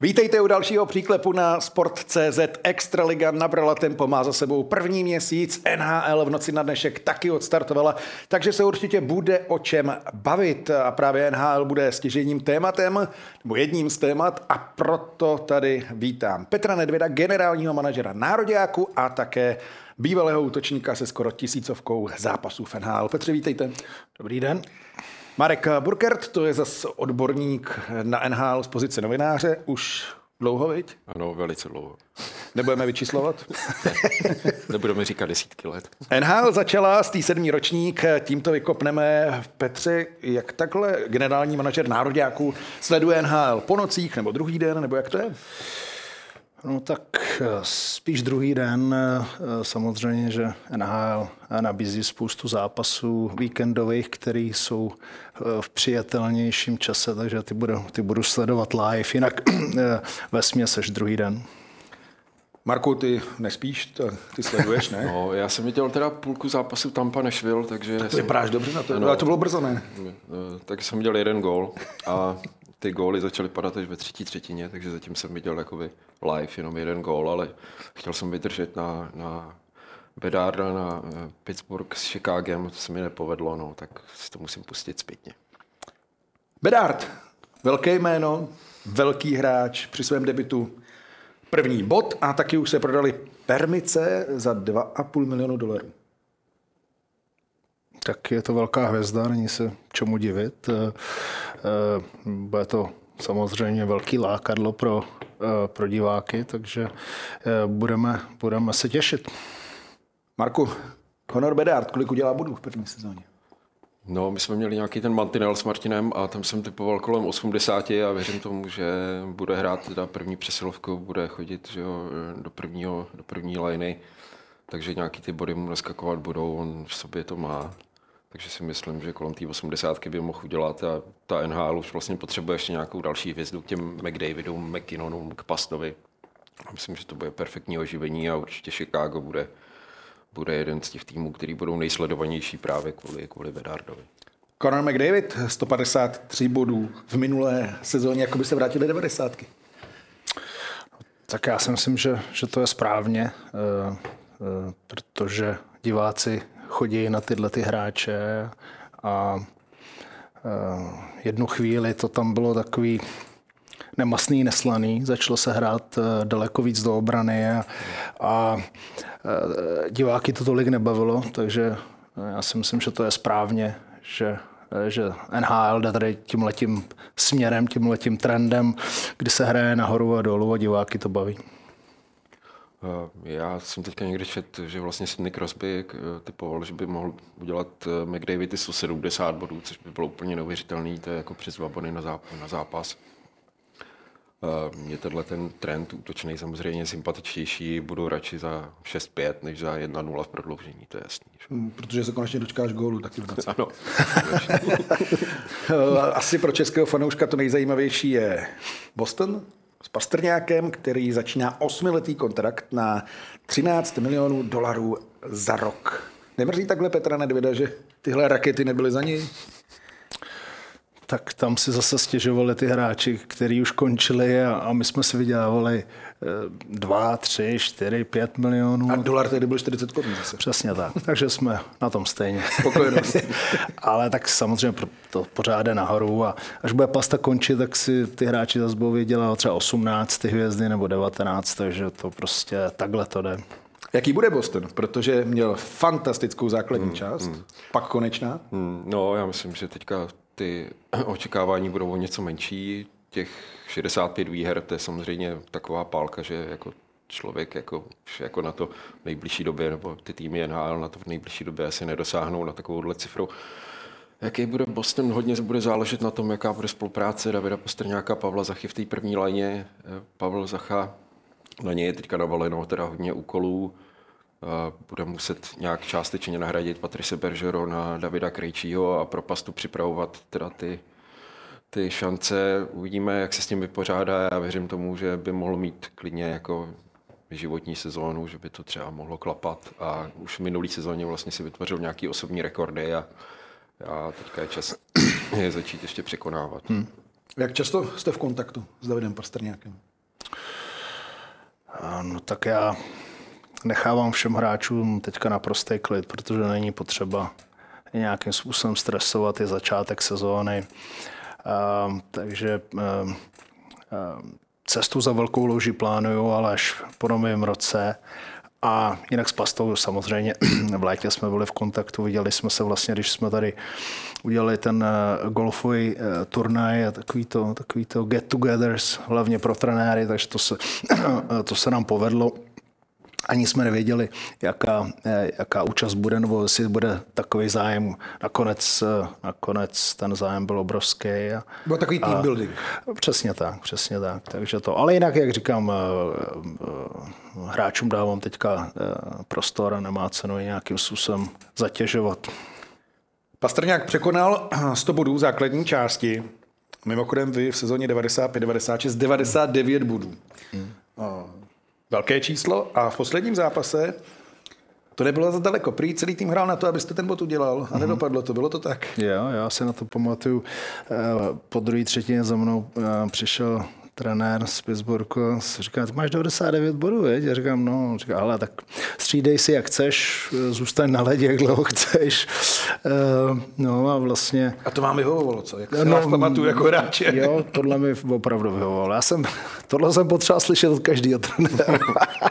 Vítejte u dalšího příklepu na Sport.cz. Extraliga nabrala tempo, má za sebou první měsíc, NHL v noci na dnešek taky odstartovala, takže se určitě bude o čem bavit a právě NHL bude stěžením tématem, nebo jedním z témat a proto tady vítám Petra Nedvěda, generálního manažera Nároďáku a také bývalého útočníka se skoro tisícovkou zápasů v NHL. Petře, vítejte. Dobrý den. Marek Burkert, to je zase odborník na NHL z pozice novináře, už dlouho, viď? Ano, velice dlouho. Nebudeme vyčíslovat? Nebudeme říkat desítky let. NHL začala z té sedmý ročník, tímto vykopneme Petře, jak takhle generální manažer nároďáků sleduje NHL po nocích, nebo druhý den, nebo jak to je? No tak spíš druhý den. Samozřejmě, že NHL nabízí spoustu zápasů víkendových, které jsou v přijatelnějším čase, takže ty budu, ty budu sledovat live. Jinak ve směs druhý den. Marku, ty nespíš, ty sleduješ, ne? No, já jsem viděl teda půlku zápasu Tampa Nešvil, takže... Tak to vypadáš dobře na to, no, ale to bylo brzo, ne? Tak jsem viděl jeden gól a ty góly začaly padat až ve třetí třetině, takže zatím jsem viděl jakoby live jenom jeden gól, ale chtěl jsem vydržet na, na Bedarda na eh, Pittsburgh s Chicagem, to se mi nepovedlo, no, tak si to musím pustit zpětně. Bedard, velké jméno, velký hráč při svém debitu. První bod a taky už se prodali permice za 2,5 milionu dolarů. Tak je to velká hvězda, není se čemu divit. Eh, eh, bude to samozřejmě velký lákadlo pro, eh, pro diváky, takže budeme, budeme se těšit. Marku, Conor Bedard, kolik udělá bodů v první sezóně? No, my jsme měli nějaký ten mantinel s Martinem a tam jsem typoval kolem 80 a věřím tomu, že bude hrát teda první přesilovku, bude chodit že jo, do, prvního, do první liney, takže nějaký ty body mu naskakovat budou, on v sobě to má. Takže si myslím, že kolem té 80 by mohl udělat a ta NHL už vlastně potřebuje ještě nějakou další hvězdu k těm McDavidům, McKinnonům, k Pastovi. Myslím, že to bude perfektní oživení a určitě Chicago bude, bude jeden z těch týmů, který budou nejsledovanější právě kvůli, kvůli Vedardovi. Conor McDavid, 153 bodů v minulé sezóně, jako by se vrátili 90. Tak já si myslím, že, že to je správně, eh, eh, protože diváci chodí na tyhle ty hráče a eh, jednu chvíli to tam bylo takový nemastný, neslaný, začalo se hrát eh, daleko víc do obrany a, a eh, diváky to tolik nebavilo, takže já si myslím, že to je správně, že že NHL jde tady tímhletím směrem, tímhletím trendem, kdy se hraje nahoru a dolů a diváky to baví. Eh, já jsem teďka někde čet, že vlastně Sidney Crosby eh, typoval, že by mohl udělat eh, McDavid 170 bodů, což by bylo úplně neuvěřitelný, to je jako přes dva body na zápas. Mě tenhle ten trend útočný samozřejmě sympatičtější, budu radši za 6-5, než za 1-0 v prodloužení, to je jasný. Hmm, protože se konečně dočkáš gólu taky v noci. Ano. Asi pro českého fanouška to nejzajímavější je Boston, s Pastrňákem, který začíná osmiletý kontrakt na 13 milionů dolarů za rok. Nemrzí takhle Petra Nedvěda, že tyhle rakety nebyly za něj? Tak tam si zase stěžovali ty hráči, kteří už končili a, a my jsme si vydělávali 2, 3, 4, 5 milionů. A dolar tehdy byl 40 korun zase. Přesně tak, takže jsme na tom stejně. Spokojenost. Ale tak samozřejmě to pořád jde nahoru a až bude pasta končit, tak si ty hráči zase budou vydělat třeba 18 hvězdy nebo 19, takže to prostě takhle to jde. Jaký bude Boston? Protože měl fantastickou základní hmm, část, hmm. pak konečná. Hmm, no, já myslím, že teďka ty očekávání budou o něco menší. Těch 65 výher, to je samozřejmě taková pálka, že jako člověk jako, jako na to v nejbližší době, nebo ty týmy NHL na to v nejbližší době asi nedosáhnou na takovouhle cifru. Jaký bude Boston, hodně bude záležet na tom, jaká bude spolupráce Davida Pastrňáka a Pavla Zachy v té první lajně. Pavel Zacha, na něj je teďka navaleno teda hodně úkolů. Bude muset nějak částečně nahradit Patrice Bergero na Davida Krejčího a pro pastu připravovat teda ty, ty šance. Uvidíme, jak se s tím vypořádá. Já věřím tomu, že by mohl mít klidně jako životní sezónu, že by to třeba mohlo klapat a už v minulý sezóně vlastně si vytvořil nějaký osobní rekordy a, a teďka je čas je začít ještě překonávat. Hmm. Jak často jste v kontaktu s Davidem Pastrňákem? No tak já nechávám všem hráčům teďka na prostý klid, protože není potřeba nějakým způsobem stresovat, je začátek sezóny. Uh, takže uh, uh, cestu za velkou louži plánuju, ale až po novém roce. A jinak s Pastou samozřejmě v létě jsme byli v kontaktu, viděli jsme se vlastně, když jsme tady udělali ten eh, golfový eh, turnaj a takový to, takový to get-togethers, hlavně pro trenéry, takže to se, to se nám povedlo ani jsme nevěděli, jaká, eh, jaká účast bude, nebo jestli bude takový zájem. Nakonec, eh, nakonec ten zájem byl obrovský. A, byl takový team building. Přesně tak, přesně tak. Takže to, ale jinak, jak říkám, eh, hráčům dávám teďka prostor a nemá cenu nějakým způsobem zatěžovat. Pastrňák překonal 100 bodů základní části. Mimochodem vy v sezóně 95-96 99 bodů. Hmm velké číslo a v posledním zápase to nebylo za daleko. Prý celý tým hrál na to, abyste ten bod udělal a mhm. nedopadlo to. Bylo to tak? Jo, já si na to pamatuju. Eh, po druhé třetině za mnou eh, přišel trenér z Pittsburghu říká, ty máš 99 bodů, veď? Já říkám, no, říká, ale tak střídej si, jak chceš, zůstaň na ledě, jak dlouho chceš. Uh, no a vlastně... A to vám vyhovovalo, co? Jak no, vás pamatuju jako hráče. Jo, tohle mi opravdu vyhovovalo. Já jsem, tohle jsem potřeba slyšet od každého trenéra.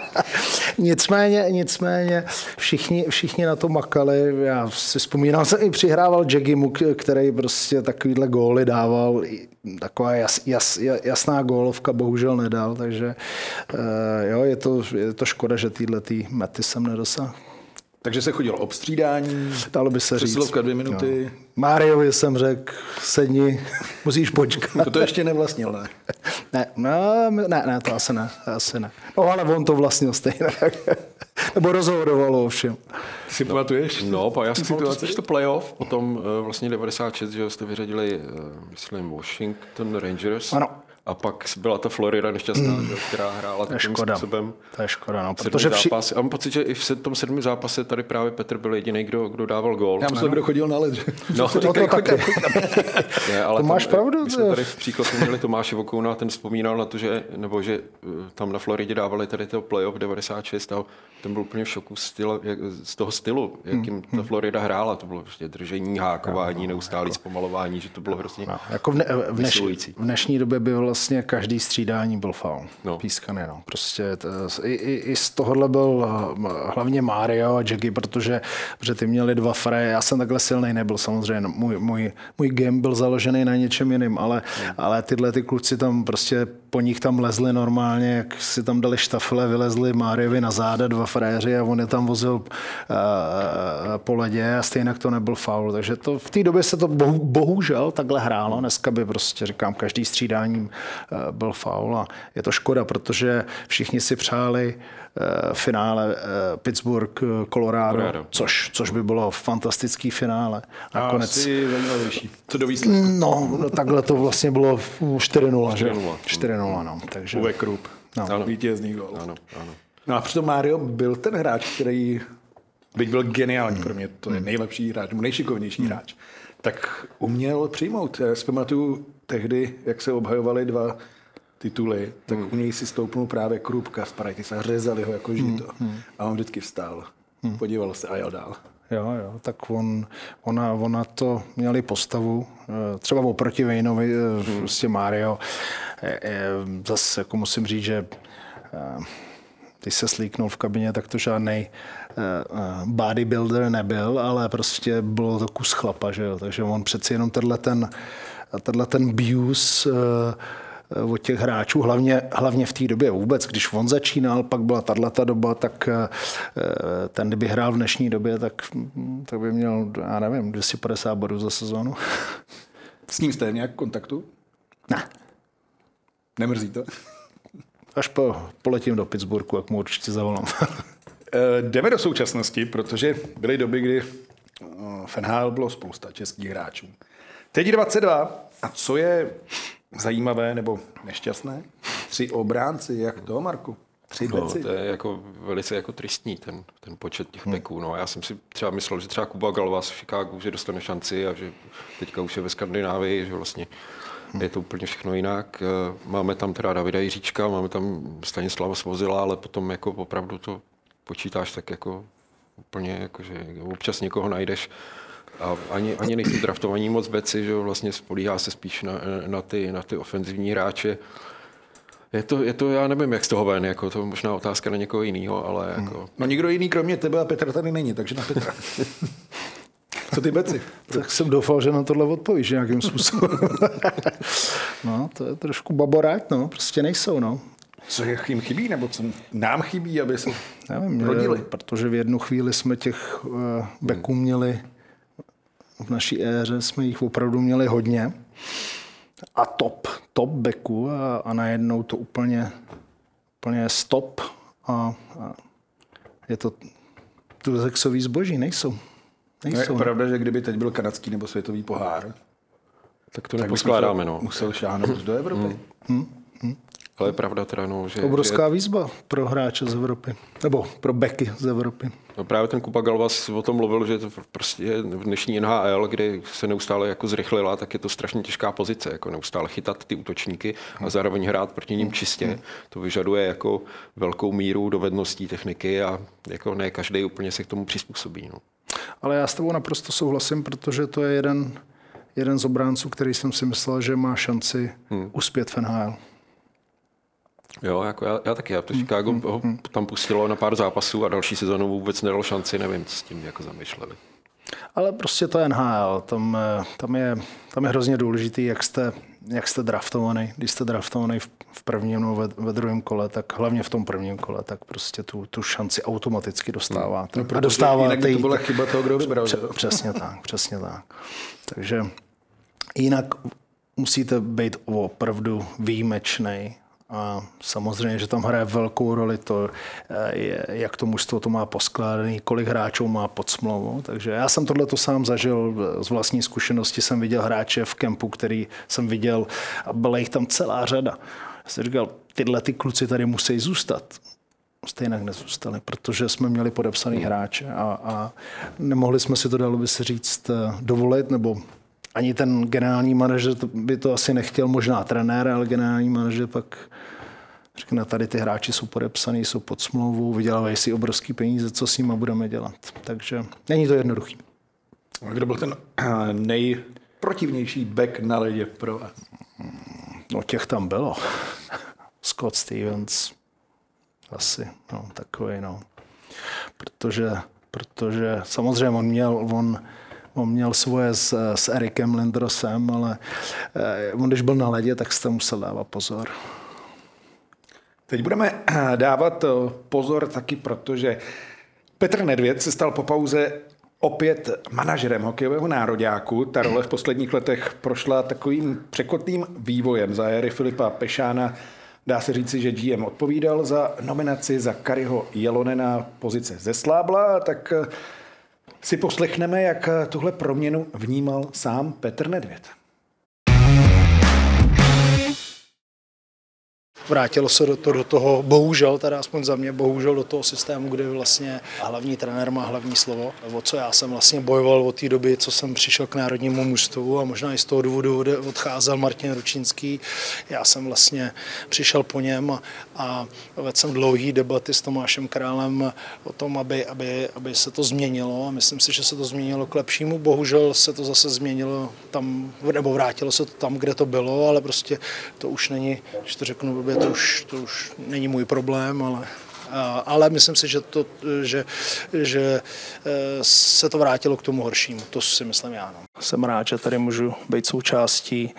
nicméně, nicméně všichni, všichni na to makali. Já si vzpomínám, jsem i přihrával Jagimu, který prostě takovýhle góly dával taková jas, jas, jasná gólovka bohužel nedal, takže uh, jo, je to, je to škoda, že tyhle tý mety jsem nedosáhl. Takže se chodilo obstřídání, dalo by se říct. dvě minuty. Jo. Máriovi jsem řekl, sedni, musíš počkat. To, to ještě nevlastnil, ne? ne, no, ne, ne, to asi ne, asi ne. No, ale on to vlastnil stejně. Nebo rozhodovalo o všem. Ty si pamatuješ? No, pa já si pamatuju to playoff, potom uh, vlastně 96, že jste vyřadili, uh, myslím, Washington Rangers. Ano. A pak byla ta Florida nešťastná, mm. která hrála takovým škoda. způsobem. To je škoda, no, protože vši... zápas. A mám pocit, že i v tom sedmi zápase tady právě Petr byl jediný, kdo, kdo dával gól. Já myslím, kdo chodil na led. No, to, to, to taky. ne, ale to máš tam, pravdu. My jsme tady v příkladu měli Tomáše Vokouna, ten vzpomínal na to, že, nebo že eh, tam na Floridě dávali tady to playoff 96 a ten byl úplně v šoku styl, jak, z toho stylu, jakým hmm. ta Florida hrála. To bylo prostě držení, hákování, neustálý zpomalování, že to bylo hrozně no, jako v, ne, v, dneš, v dnešní době by vlastně každý střídání byl faul. No. Pískaný, no. Prostě to, i, i, i, z tohohle byl eh, hlavně Mario a Jackie, protože, protože ty měli dva fre. Já jsem takhle silný nebyl samozřejmě. Můj, můj, můj game byl založený na něčem jiném, ale, hmm. ale tyhle ty kluci tam prostě po nich tam lezli normálně, jak si tam dali štafle, vylezli Máriovi na záda dva fréři a on je tam vozil uh, po ledě a stejně to nebyl faul. Takže to, v té době se to bohu, bohužel takhle hrálo. Dneska by prostě, říkám, každý střídání uh, byl faul a je to škoda, protože všichni si přáli uh, finále uh, Pittsburgh, Colorado, Colorado. Což, což by bylo fantastický finále. Nakonec, Asi zajímavější. Co do výsledku? No, no, takhle to vlastně bylo 4-0. 4-0. 4-0, no. Takže... Uwe Krupp. No. Vítězný gol. Ano, ano. No a přitom Mario byl ten hráč, který byť byl geniální, hmm. pro mě to je hmm. nejlepší hráč, nejšikovnější hmm. hráč, tak uměl přijmout. Já si pamatuju tehdy, jak se obhajovali dva tituly, tak hmm. u něj si stoupnul právě Krupp, Kasparaitis a řezali ho jako žito. Hmm. A on vždycky vstál, hmm. podíval se a jel dál. Jo, jo, tak on, ona, ona to měli postavu, eh, třeba oproti Vejnovi, eh, hmm. prostě Mario. Zase jako musím říct, že eh, když se slíknul v kabině, tak to žádný bodybuilder nebyl, ale prostě bylo to kus chlapa, že jo? takže on přeci jenom tenhle ten, tenhle ten bius eh, od těch hráčů, hlavně, hlavně v té době vůbec, když on začínal, pak byla tato doba, tak eh, ten, kdyby hrál v dnešní době, tak, tak by měl, já nevím, 250 bodů za sezónu. S ním jste nějak kontaktu? Ne. Nemrzí to? Až po, poletím do Pittsburghu, jak mu určitě zavolám. Jdeme do současnosti, protože byly doby, kdy v NHL bylo spousta českých hráčů. Teď 22. A co je zajímavé nebo nešťastné? Tři obránci, jak to, Marku? Tři no, to je jako velice jako tristní ten, ten počet těch beků. Hmm. No. Já jsem si třeba myslel, že třeba Kuba Galvas v Chicagu, že dostane šanci a že teďka už je ve Skandinávii, že vlastně. Je to úplně všechno jinak. Eh, máme tam teda Davida Jiříčka, máme tam Stanislava Svozila, ale potom jako opravdu to počítáš tak jako úplně, jako, že občas někoho najdeš, a ani, ani nejsou draftovaní moc beci, že vlastně spolíhá se spíš na, na, ty, na ty ofenzivní hráče. Je to, je to, já nevím, jak z toho ven, jako to je možná otázka na někoho jiného, ale hmm. jako... No nikdo jiný kromě tebe a Petra tady není, takže na Petra. Co ty beci? tak jsem doufal, že na tohle odpovíš nějakým způsobem. no, to je trošku baborák, no, prostě nejsou, no. Co jim chybí, nebo co nám chybí, aby se Nevím, rodili? Protože v jednu chvíli jsme těch uh, beků měli v naší éře jsme jich opravdu měli hodně. A top, top beku a, a najednou to úplně, úplně stop a, a je to tu sexový zboží, nejsou. Nejsou. No je pravda, že kdyby teď byl kanadský nebo světový pohár, tak to neposkládáme. No. Musel šáhnout do Evropy. Hmm. Hmm. Hmm. Ale je pravda teda, no, že... Obrovská že... výzva pro hráče z Evropy. Nebo pro beky z Evropy. No právě ten Kupa Galvas o tom mluvil, že to prostě v dnešní NHL, kdy se neustále jako zrychlila, tak je to strašně těžká pozice, jako neustále chytat ty útočníky a zároveň hrát proti ním čistě. To vyžaduje jako velkou míru dovedností techniky a jako ne každý úplně se k tomu přizpůsobí. No. Ale já s tebou naprosto souhlasím, protože to je jeden, jeden z obránců, který jsem si myslel, že má šanci hmm. uspět v NHL. Jo, jako já, já taky. Já to Chicago mm, ho tam pustilo na pár zápasů a další sezónu vůbec nedal šanci, nevím, co s tím jako zamýšleli. Ale prostě to je NHL, tam, eh, tam, je, tam je hrozně důležitý, jak jste, jak jste draftovaný. Když jste draftovaný v, v prvním nebo ve, ve druhém kole, tak hlavně v tom prvním kole, tak prostě tu, tu šanci automaticky dostáváte. No, a dostáváte to byla chyba toho, kdo vybral. Pře, přesně tak, přesně tak. Takže jinak musíte být opravdu výjimečný a samozřejmě, že tam hraje velkou roli to, eh, jak to mužstvo to má poskládaný, kolik hráčů má pod smlouvou. Takže já jsem tohle to sám zažil z vlastní zkušenosti. Jsem viděl hráče v kempu, který jsem viděl a byla jich tam celá řada. Já jsem říkal, tyhle ty kluci tady musí zůstat. Stejně nezůstali, protože jsme měli podepsaný hráče a, a nemohli jsme si to, dalo by se říct, eh, dovolit, nebo ani ten generální manažer by to asi nechtěl, možná trenér, ale generální manažer pak řekne, tady ty hráči jsou podepsaný, jsou pod smlouvou, vydělávají si obrovský peníze, co s nimi budeme dělat. Takže není to jednoduchý. A kdo byl ten nejprotivnější back na ledě pro vás? No těch tam bylo. Scott Stevens, asi, no, takový, no. Protože, protože samozřejmě on měl, on, On měl svoje s, s Erikem Lindrosem, ale eh, on když byl na ledě, tak jste musel dávat pozor. Teď budeme dávat eh, pozor taky, protože Petr Nedvěd se stal po pauze opět manažerem hokejového nároďáku. Ta role v posledních letech prošla takovým překotným vývojem za éry Filipa Pešána. Dá se říci, že GM odpovídal za nominaci za Kariho Jelonena pozice ze Slábla, tak eh, si poslechneme, jak tuhle proměnu vnímal sám Petr Nedvěd. Vrátilo se do, to, do toho, bohužel, teda aspoň za mě, bohužel do toho systému, kde vlastně hlavní trenér má hlavní slovo, o co já jsem vlastně bojoval od té doby, co jsem přišel k národnímu mužstvu a možná i z toho důvodu odcházel Martin Ručínský. Já jsem vlastně přišel po něm a, a vedl jsem dlouhý debaty s Tomášem Králem o tom, aby, aby, aby se to změnilo a myslím si, že se to změnilo k lepšímu. Bohužel se to zase změnilo tam, nebo vrátilo se to tam, kde to bylo, ale prostě to už není, když to řeknu blbě, to už, to už není můj problém, ale ale myslím si, že, to, že, že e, se to vrátilo k tomu horšímu. To si myslím já. No. Jsem rád, že tady můžu být součástí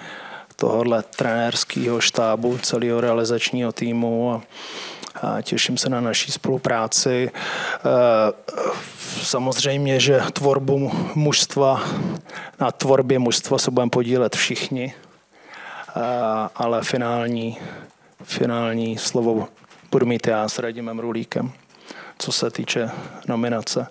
tohohle trenérského štábu, celého realizačního týmu a, a těším se na naší spolupráci. Samozřejmě, že tvorbu mužstva, na tvorbě mužstva se budeme podílet všichni, ale finální, finální slovo budu mít já s Radimem Rulíkem, co se týče nominace.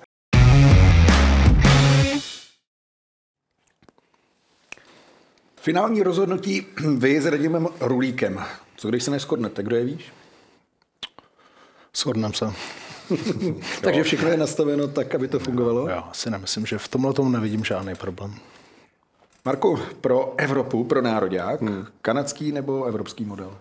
Finální rozhodnutí vy s Radimem Rulíkem. Co když se neschodnete, kdo je víš? Shodneme se. Takže všechno je nastaveno tak, aby to fungovalo? Já si nemyslím, že v tomhle tomu nevidím žádný problém. Marku, pro Evropu, pro národák, hmm. kanadský nebo evropský model?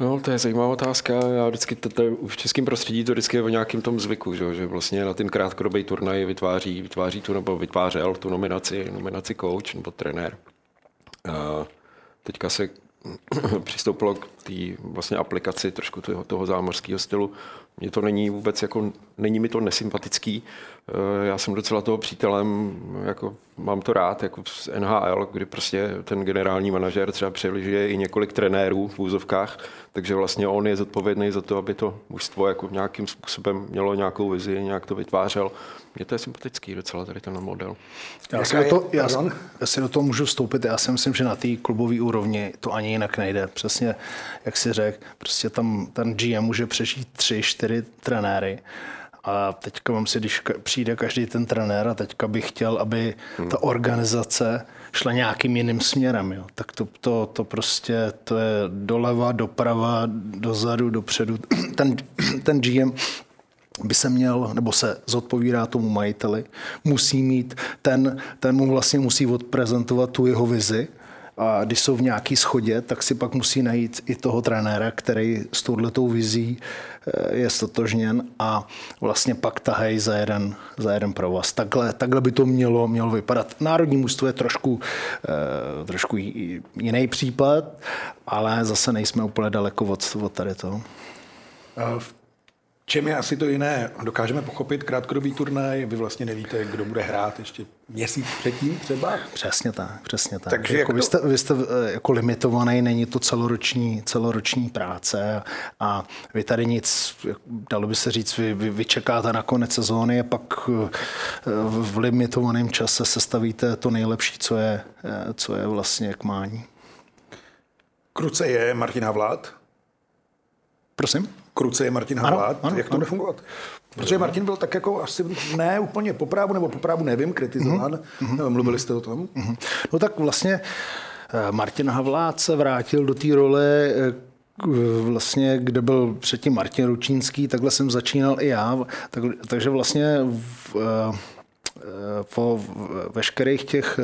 No, to je zajímavá otázka. Já vždycky, to, to, v českém prostředí to vždycky je o nějakém tom zvyku, že, že vlastně na ten krátkodobý turnaj vytváří, vytváří tu, nebo vytvářel tu nominaci, nominaci coach nebo trenér. A teďka se přistoupilo k té vlastně aplikaci trošku toho, toho zámořského stylu. Mně to není vůbec jako, není mi to nesympatický. Eh, já jsem docela toho přítelem, jako mám to rád, jako z NHL, kdy prostě ten generální manažer třeba přeližuje i několik trenérů v úzovkách, takže vlastně on je zodpovědný za to, aby to mužstvo jako nějakým způsobem mělo nějakou vizi, nějak to vytvářel. Mně to je sympatický docela tady ten model. Já, si do to, já, já si do toho můžu vstoupit. Já si myslím, že na té klubové úrovni to ani jinak nejde. Přesně, jak si řekl, prostě tam ten GM může přežít tři, čtyři trenéry a teďka mám si, když přijde každý ten trenér a teďka bych chtěl, aby hmm. ta organizace šla nějakým jiným směrem, jo. tak to, to, to prostě to je doleva, doprava, dozadu, dopředu. Ten, ten GM by se měl, nebo se zodpovídá tomu majiteli, musí mít, ten, ten mu vlastně musí odprezentovat tu jeho vizi, a když jsou v nějaký schodě, tak si pak musí najít i toho trenéra, který s touhletou vizí eh, je stotožněn a vlastně pak tahají za jeden, za jeden provaz. Takhle, takhle by to mělo, mělo vypadat. Národní mužstvo je trošku, eh, trošku jiný případ, ale zase nejsme úplně daleko od, od tady toho. V čem je asi to jiné? Dokážeme pochopit krátkodobý turnaj, vy vlastně nevíte, kdo bude hrát ještě měsíc předtím třeba? Přesně tak, přesně tak. Takže jako to... vy, jste, vy jste eh, jako limitovaný, není to celoroční, celoroční práce a vy tady nic, dalo by se říct, vy, vy, vy čekáte na konec sezóny a pak eh, v limitovaném čase sestavíte to nejlepší, co je, eh, co je vlastně k mání. Kruce je Martina Vlád? Prosím? Kruce je Martin Havlát. Jak to ano. bude fungovat? Protože Martin byl tak jako asi ne úplně po právu, nebo po právu nevím, kritizován. Mm-hmm. Mluvili jste o tom? Mm-hmm. No tak vlastně eh, Martin Havlát se vrátil do té role eh, vlastně, kde byl předtím Martin Ručínský, takhle jsem začínal i já, tak, takže vlastně v, eh, po veškerých těch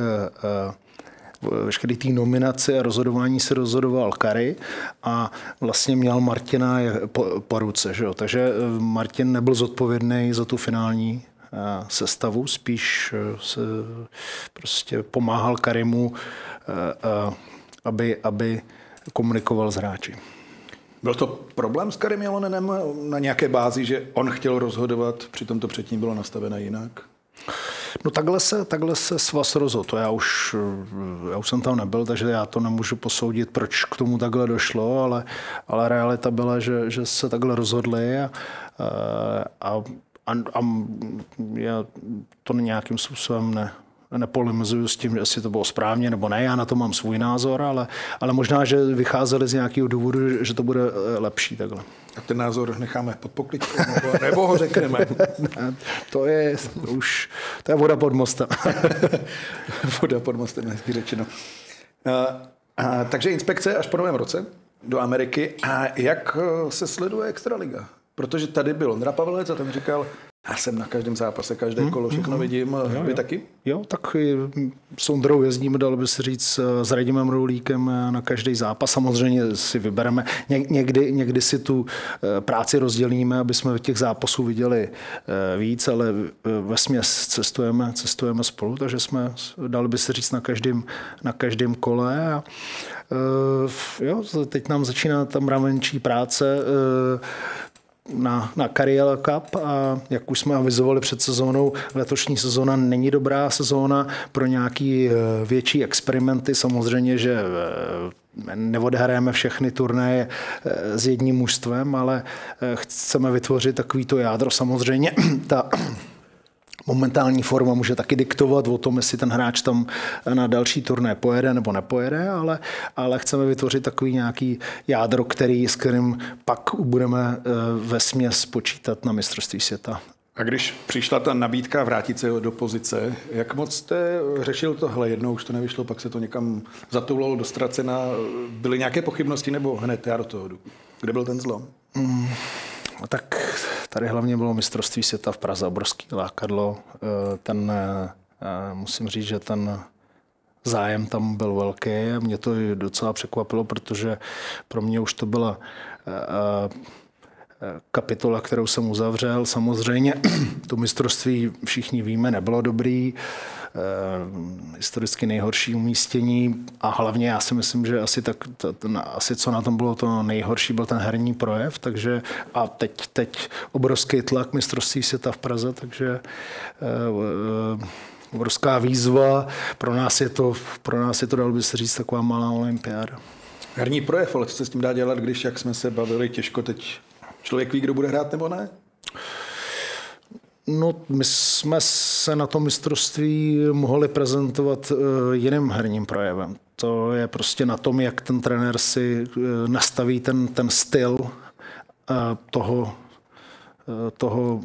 veškeré té nominace a rozhodování se rozhodoval Kary a vlastně měl Martina po, po ruce. Že jo? Takže eh, Martin nebyl zodpovědný za tu finální eh, sestavu, spíš eh, se prostě pomáhal Karimu, aby, aby komunikoval s hráči. Byl to problém s Karim Jalonenem na nějaké bázi, že on chtěl rozhodovat, přitom to předtím bylo nastavené jinak? No takhle se, takhle se svaz rozhodl. Já už, já už jsem tam nebyl, takže já to nemůžu posoudit, proč k tomu takhle došlo, ale, ale realita byla, že, že se takhle rozhodli a, a, a, a já to nějakým způsobem ne, nepolemizuju s tím, jestli to bylo správně nebo ne, já na to mám svůj názor, ale, ale možná, že vycházeli z nějakého důvodu, že to bude eh, lepší takhle. A ten názor necháme pod pokličkou, nebo, nebo ho řekneme? ne, to je už, to je voda pod mostem. voda pod mostem, hezky řečeno. A, a, takže inspekce až po novém roce do Ameriky. A jak eh, se sleduje Extraliga? Protože tady byl Ondra Pavelec a ten říkal, já jsem na každém zápase, každé kolo, všechno vidím. Jo, Vy taky? Jo, tak s Ondrou jezdíme, dalo by se říct, s Radimem Roulíkem na každý zápas. Samozřejmě si vybereme. Někdy, někdy si tu eh, práci rozdělíme, aby jsme těch zápasů viděli eh, víc, ale eh, ve směs cestujeme, cestujeme spolu, takže jsme, dalo by se říct, na každém, na každém kole. A, jo, teď nám začíná tam ramenčí práce na, na Cariel Cup a jak už jsme avizovali před sezónou, letošní sezóna není dobrá sezóna pro nějaký eh, větší experimenty. Samozřejmě, že eh, neodehrajeme všechny turnaje s jedním mužstvem, ale chceme vytvořit takovýto jádro. Samozřejmě ta momentální forma může taky diktovat o tom, jestli ten hráč tam na další turné pojede nebo nepojede, ale, ale chceme vytvořit takový nějaký jádro, který, s kterým pak budeme ve směs počítat na mistrovství světa. A když přišla ta nabídka vrátit se do pozice, jak moc jste řešil tohle? Jednou už to nevyšlo, pak se to někam zatoulalo do ztracena. Byly nějaké pochybnosti nebo hned já do toho jdu? Kde byl ten zlom? Mm, tak tady hlavně bylo mistrovství světa v Praze, obrovský lákadlo. Eh, ten, eh, musím říct, že ten zájem tam byl velký a mě to docela překvapilo, protože pro mě už to byla eh, kapitola, kterou jsem uzavřel. Samozřejmě to mistrovství všichni víme, nebylo dobrý, historicky nejhorší umístění a hlavně já si myslím, že asi, tak, ten, asi co na tom bylo to nejhorší, byl ten herní projev, takže a teď, teď obrovský tlak mistrovství světa v Praze, takže eh, obrovská výzva. Pro nás je to, pro nás je to dalo by se říct, taková malá olympiáda. Herní projev, ale co se s tím dá dělat, když, jak jsme se bavili, těžko teď Člověk ví, kdo bude hrát nebo ne? No, my jsme se na tom mistrovství mohli prezentovat eh, jiným herním projevem. To je prostě na tom, jak ten trenér si eh, nastaví ten, ten styl eh, toho, toho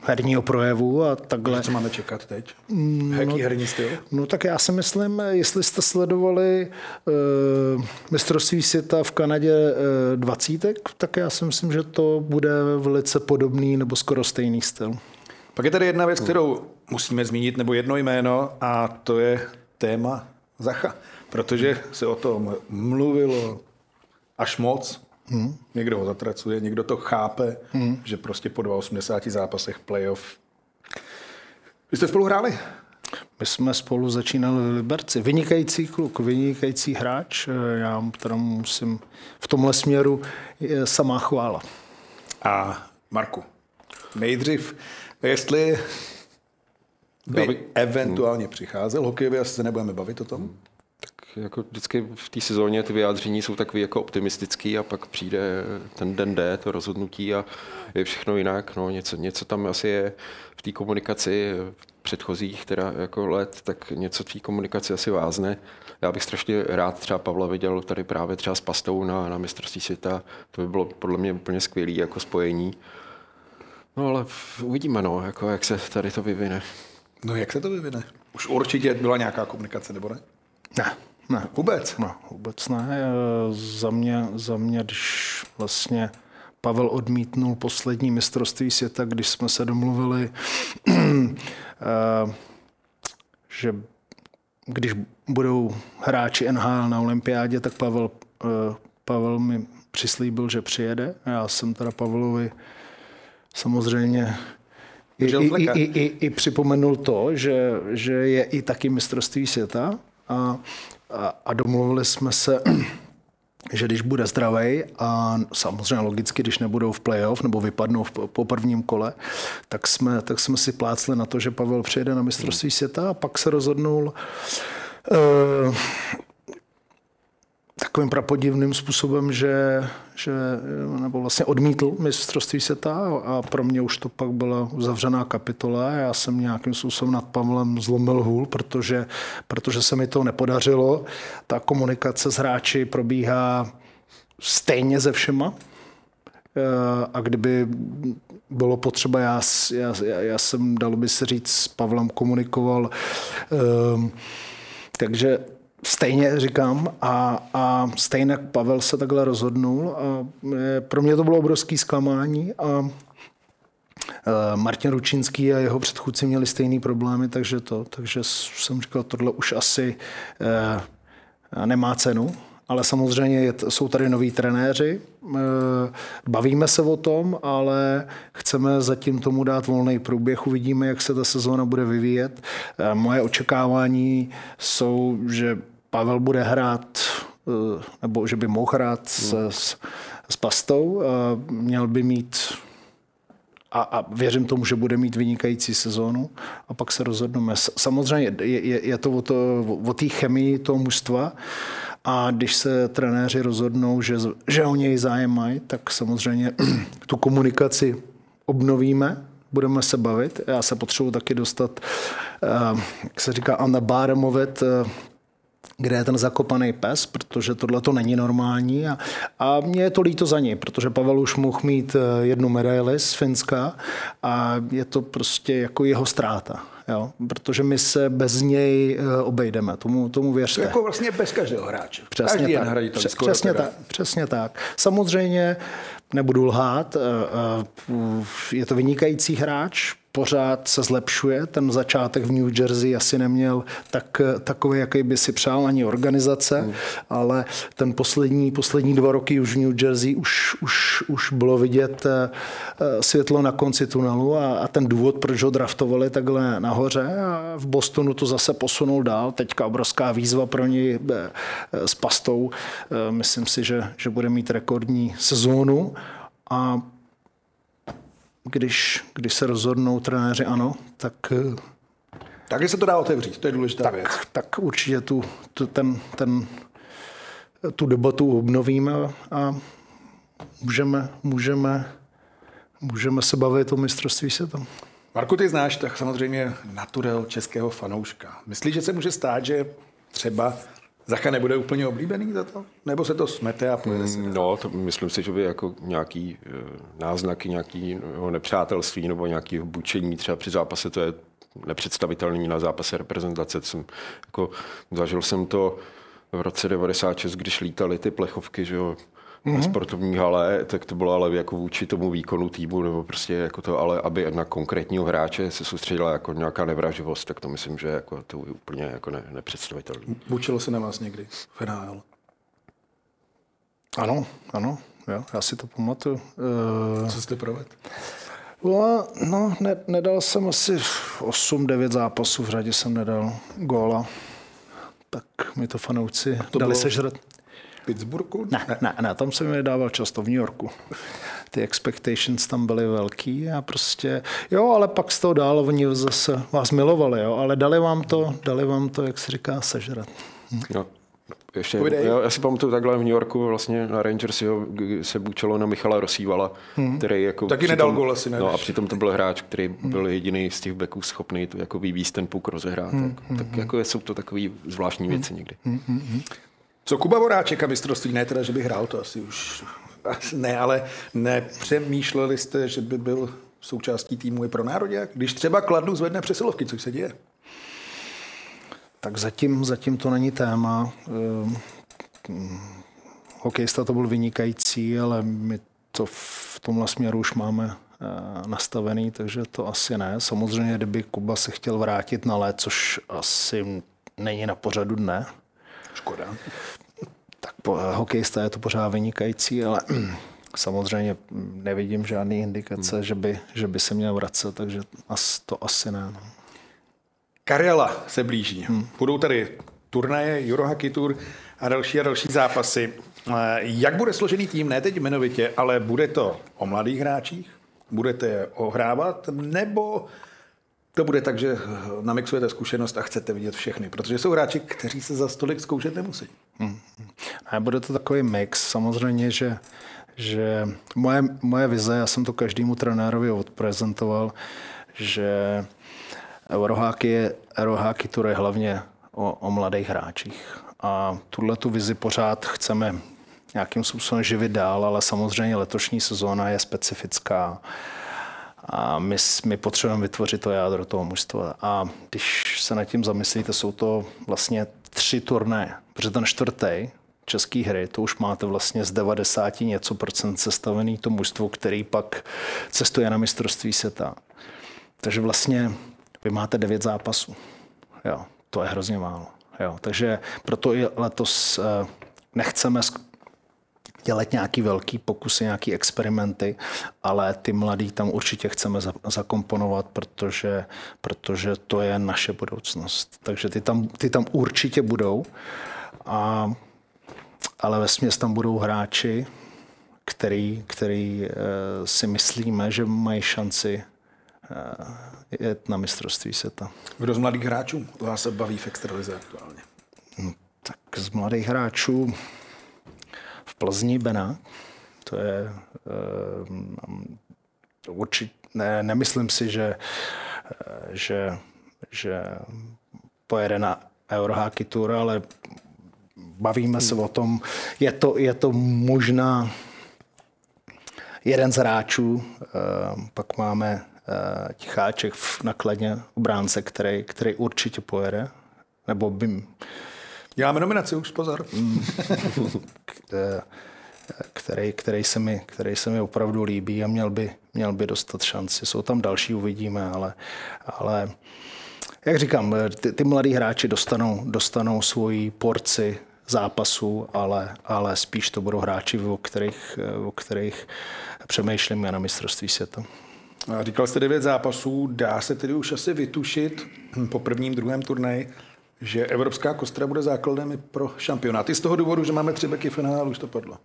herního projevu a takhle. Co máme čekat teď? Mm, Jaký no, herní styl? No tak já si myslím, jestli jste sledovali uh, mistrovství světa v Kanadě uh, 20, tak já si myslím, že to bude velice podobný nebo skoro stejný styl. Pak je tady jedna věc, kterou musíme zmínit, nebo jedno jméno, a to je téma Zacha. Protože se o tom mluvilo až moc, Hmm. Někdo ho zatracuje, někdo to chápe, hmm. že prostě po 80 zápasech playoff. Vy jste spolu hráli? My jsme spolu začínali v Liberci. Vynikající kluk, vynikající hráč. Já teda musím v tomhle směru samá chvála. A Marku, nejdřív, jestli by bych... eventuálně přicházel hokejově, asi se nebudeme bavit o tom? jako vždycky v té sezóně ty vyjádření jsou takový jako optimistický a pak přijde ten den D, to rozhodnutí a je všechno jinak. No, něco, něco tam asi je v té komunikaci předchozích teda jako let, tak něco v té komunikaci asi vázne. Já bych strašně rád třeba Pavla viděl tady právě třeba s Pastou na, na mistrovství světa. To by bylo podle mě úplně skvělé jako spojení. No ale uvidíme, no, jako jak se tady to vyvine. No jak se to vyvine? Už určitě byla nějaká komunikace, nebo ne? Ne, ne, vůbec? Ne, vůbec ne. Za mě, za mě, když vlastně Pavel odmítnul poslední mistrovství světa, když jsme se domluvili, eh, že když budou hráči NHL na olympiádě, tak Pavel, eh, Pavel mi přislíbil, že přijede. Já jsem teda Pavlovi samozřejmě i, i, i, i, i připomenul to, že, že je i taky mistrovství světa. A a, a domluvili jsme se, že když bude zdravý a samozřejmě logicky, když nebudou v playoff nebo vypadnou v, po prvním kole, tak jsme, tak jsme si plácli na to, že Pavel přijede na mistrovství světa a pak se rozhodnul uh, takovým prapodivným způsobem, že, že nebo vlastně odmítl mistrovství světa a pro mě už to pak byla uzavřená kapitola. Já jsem nějakým způsobem nad Pavlem zlomil hůl, protože, protože se mi to nepodařilo. Ta komunikace s hráči probíhá stejně ze všema. A kdyby bylo potřeba, já, já, já jsem, dalo by se říct, s Pavlem komunikoval. Um, takže stejně říkám a, a stejně Pavel se takhle rozhodnul a pro mě to bylo obrovský zklamání a Martin Ručínský a jeho předchůdci měli stejný problémy, takže to, takže jsem říkal, tohle už asi eh, nemá cenu, ale samozřejmě jsou tady noví trenéři, eh, bavíme se o tom, ale chceme zatím tomu dát volný průběh, uvidíme, jak se ta sezóna bude vyvíjet. Eh, moje očekávání jsou, že Pavel bude hrát, eh, nebo že by mohl hrát s, hmm. s, s Pastou. Měl by mít a, a věřím tomu, že bude mít vynikající sezónu a pak se rozhodneme. Samozřejmě je, je, je to o, to, o té chemii toho mužstva A když se trenéři rozhodnou, že, že o něj zájem mají, tak samozřejmě tu komunikaci obnovíme, budeme se bavit. Já se potřebuji taky dostat, eh, jak se říká, on the bottom of it, eh, kde je ten zakopaný pes, protože tohle to není normální a, a mě je to líto za něj, protože Pavel už mohl mít eh, jednu medaili z Finska a je to prostě jako jeho ztráta. Jo? Protože my se bez něj obejdeme, tomu, tomu věřte. To jako vlastně bez každého hráče. Přesně Každý tak. je Přes, přesně, tak, přesně tak. Samozřejmě nebudu lhát, je to vynikající hráč, pořád se zlepšuje. Ten začátek v New Jersey asi neměl tak, takový, jaký by si přál ani organizace, hmm. ale ten poslední, poslední dva roky už v New Jersey už, už, už bylo vidět eh, světlo na konci tunelu a, a ten důvod, proč ho draftovali takhle nahoře a v Bostonu to zase posunul dál. Teďka obrovská výzva pro něj eh, s pastou. Eh, myslím si, že, že bude mít rekordní sezónu a když, když se rozhodnou trenéři ano, tak... Takže se to dá otevřít, to je důležitá tak, věc. Tak určitě tu, tu, ten, ten, tu debatu obnovíme a můžeme, můžeme, můžeme se bavit o mistrovství světa. Marku, ty znáš tak samozřejmě naturel českého fanouška. Myslíš, že se může stát, že třeba Zacha nebude úplně oblíbený za to? Nebo se to smete a pojede se? No, to myslím si, že by jako nějaký e, náznaky, nějaký no, nepřátelství nebo nějaký bučení třeba při zápase, to je nepředstavitelný na zápase reprezentace. Jsem, jako, zažil jsem to v roce 96, když lítali ty plechovky, že jo, mm-hmm. sportovní hale, tak to bylo ale jako vůči tomu výkonu týmu, nebo prostě jako to, ale aby na konkrétního hráče se soustředila jako nějaká nevraživost, tak to myslím, že jako to je úplně jako ne, nepředstavitelné. Bučilo se na vás někdy v NHL? Ano, ano, jo, já si to pamatuju. Uh, Co jste provedl? No, no ne, nedal jsem asi 8-9 zápasů, v řadě jsem nedal góla. Tak mi to fanouci to dali bylo... sežrat. Pittsburghu? Ne, ne, ne, ne, tam jsem je dával často v New Yorku. Ty expectations tam byly velký a prostě, jo, ale pak z toho dál oni zase vás milovali, jo, ale dali vám to, dali vám to, jak se říká, sežrat. Hm. Jo. Ještě, já, já si pamatuju takhle v New Yorku vlastně na Rangers jo, se bučelo na Michala Rosívala, hmm. který jako... Taky přitom, nedal gol asi, ne? No a přitom to byl hráč, který hmm. byl jediný z těch backů schopný to jako vyvízt ten puk rozehrát. Hmm. Tak, tak jako jsou to takové zvláštní hmm. věci někdy. Hmm. Co Kuba Voráček a mistrovství? Ne teda, že by hrál, to asi už ne, ale nepřemýšleli jste, že by byl součástí týmu i pro národě? Když třeba Kladnu zvedne přesilovky, co se děje? Tak zatím, zatím to není téma. Ehm, hokejista to byl vynikající, ale my to v tomhle směru už máme eh, nastavený, takže to asi ne. Samozřejmě, kdyby Kuba se chtěl vrátit na let, což asi není na pořadu dne, Škoda. Tak po, hokejista je to pořád vynikající, ale samozřejmě nevidím žádný indikace, hmm. že, by, že by se měl vracet, takže as, to asi ne. No. Karela se blíží. Hmm. Budou tady turnaje, Eurohockey Tour a další a další zápasy. Jak bude složený tým, ne teď jmenovitě, ale bude to o mladých hráčích? Budete je ohrávat? Nebo to bude tak, že namixujete zkušenost a chcete vidět všechny, protože jsou hráči, kteří se za stolik zkoušet nemusí. Hmm. A bude to takový mix. Samozřejmě, že, že moje, moje vize, já jsem to každému trenérovi odprezentoval, že Euroháky je, Euroháky je hlavně o, o mladých hráčích. A tuhle tu vizi pořád chceme nějakým způsobem živit dál, ale samozřejmě letošní sezóna je specifická a my, my potřebujeme vytvořit to jádro toho mužstva. A když se nad tím zamyslíte, jsou to vlastně tři turné, protože ten čtvrtý, český hry, to už máte vlastně z 90 něco procent sestavený to mužstvo, který pak cestuje na mistrovství světa. Takže vlastně vy máte devět zápasů. Jo, to je hrozně málo. Jo, takže proto i letos eh, nechceme dělat nějaký velký pokusy, nějaký experimenty, ale ty mladý tam určitě chceme zakomponovat, protože, protože to je naše budoucnost. Takže ty tam, ty tam určitě budou, a, ale ve směs tam budou hráči, který, který eh, si myslíme, že mají šanci eh, jet na mistrovství světa. Kdo z mladých hráčů vás se baví v extralize aktuálně? No, tak z mladých hráčů v Plzni Bena, to je uh, určitě, ne, nemyslím si, že, že, že pojede na Eurohockey Tour, ale bavíme se o tom, je to, je to možná jeden z hráčů, uh, pak máme uh, Ticháček v nakladně obránce, který, který určitě pojede, nebo by... Děláme nominaci už, pozor. který, který, se mi, který se mi opravdu líbí a měl by, měl by dostat šanci. Jsou tam další, uvidíme, ale, ale jak říkám, ty, ty mladí hráči dostanou, dostanou svoji porci zápasů, ale, ale spíš to budou hráči, o kterých, o kterých přemýšlíme na mistrovství světa. Říkal jste devět zápasů, dá se tedy už asi vytušit po prvním, druhém turnaji, že Evropská kostra bude základem i pro šampionát. I z toho důvodu, že máme tři beky finále, už to padlo.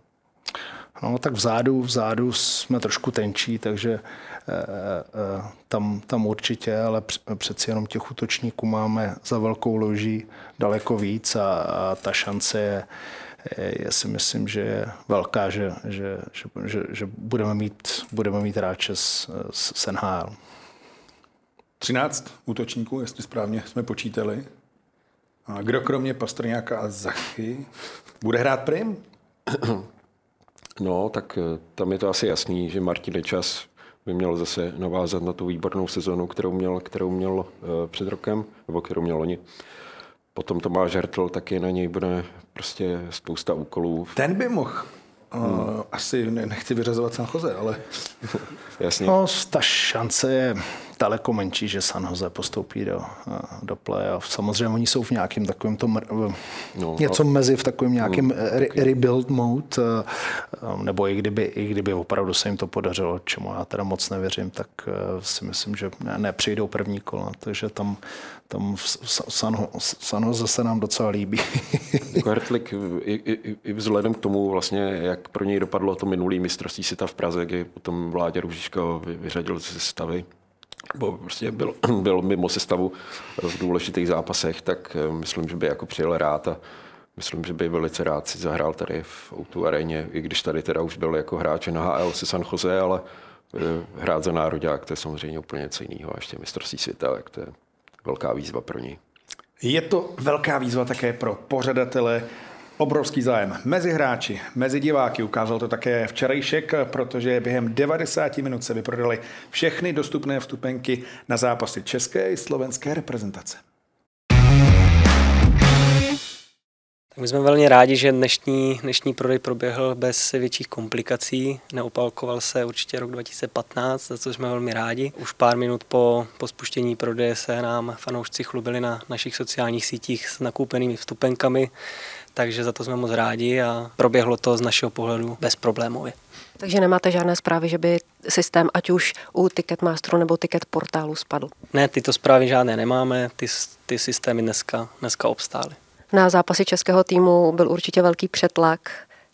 No, tak vzadu, vzadu jsme trošku tenčí, takže e, e, tam, tam určitě, ale přeci jenom těch útočníků máme za velkou loží daleko víc a, a ta šance je, já si myslím, že je velká, že, že, že, že, že budeme, mít, budeme mít hráče z, z NHL. 13 útočníků, jestli správně jsme počítali. A kdo kromě Pastrňáka a Zachy bude hrát prim? No, tak eh, tam je to asi jasný, že Martin Nečas by měl zase navázat na tu výbornou sezonu, kterou měl, kterou měl uh, před rokem, nebo kterou měl loni. Potom Tomáš Žertl, taky na něj bude prostě spousta úkolů. Ten by mohl Hmm. asi nechci vyřazovat San Jose, ale... Jasně. No, ta šance je daleko menší, že San Jose postoupí do, do playoff. Samozřejmě oni jsou v nějakém takovém tom, no, něco no. mezi v takovém nějakém hmm, re, rebuild mode, eh, nebo i kdyby, i kdyby opravdu se jim to podařilo, čemu já teda moc nevěřím, tak eh, si myslím, že ne, nepřijdou první kola, takže tam, tam San, San Jose se nám docela líbí. Hertlik i, i, i vzhledem k tomu vlastně, jak pro něj dopadlo to minulý mistrovství světa v Praze, kdy potom vládě Růžička vyřadil ze stavy, bo prostě byl, byl mimo sestavu v důležitých zápasech, tak eh, myslím, že by jako přijel rád a myslím, že by velice rád si zahrál tady v Outu aréně, i když tady teda už byl jako hráč na HL se San Jose, ale eh, hrát za národák, to je samozřejmě úplně něco jiného. A ještě mistrovství světa, tak to je velká výzva pro ní. Je to velká výzva také pro pořadatele Obrovský zájem mezi hráči, mezi diváky. Ukázal to také včerejšek, protože během 90 minut se vyprodali všechny dostupné vstupenky na zápasy české i slovenské reprezentace. My jsme velmi rádi, že dnešní, dnešní prodej proběhl bez větších komplikací. Neopalkoval se určitě rok 2015, za co jsme velmi rádi. Už pár minut po, po spuštění prodeje se nám fanoušci chlubili na našich sociálních sítích s nakoupenými vstupenkami takže za to jsme moc rádi a proběhlo to z našeho pohledu bezproblémově. Takže nemáte žádné zprávy, že by systém ať už u Ticketmasteru nebo Ticket portálu spadl? Ne, tyto zprávy žádné nemáme, ty, ty systémy dneska, dneska obstály. Na zápasy českého týmu byl určitě velký přetlak.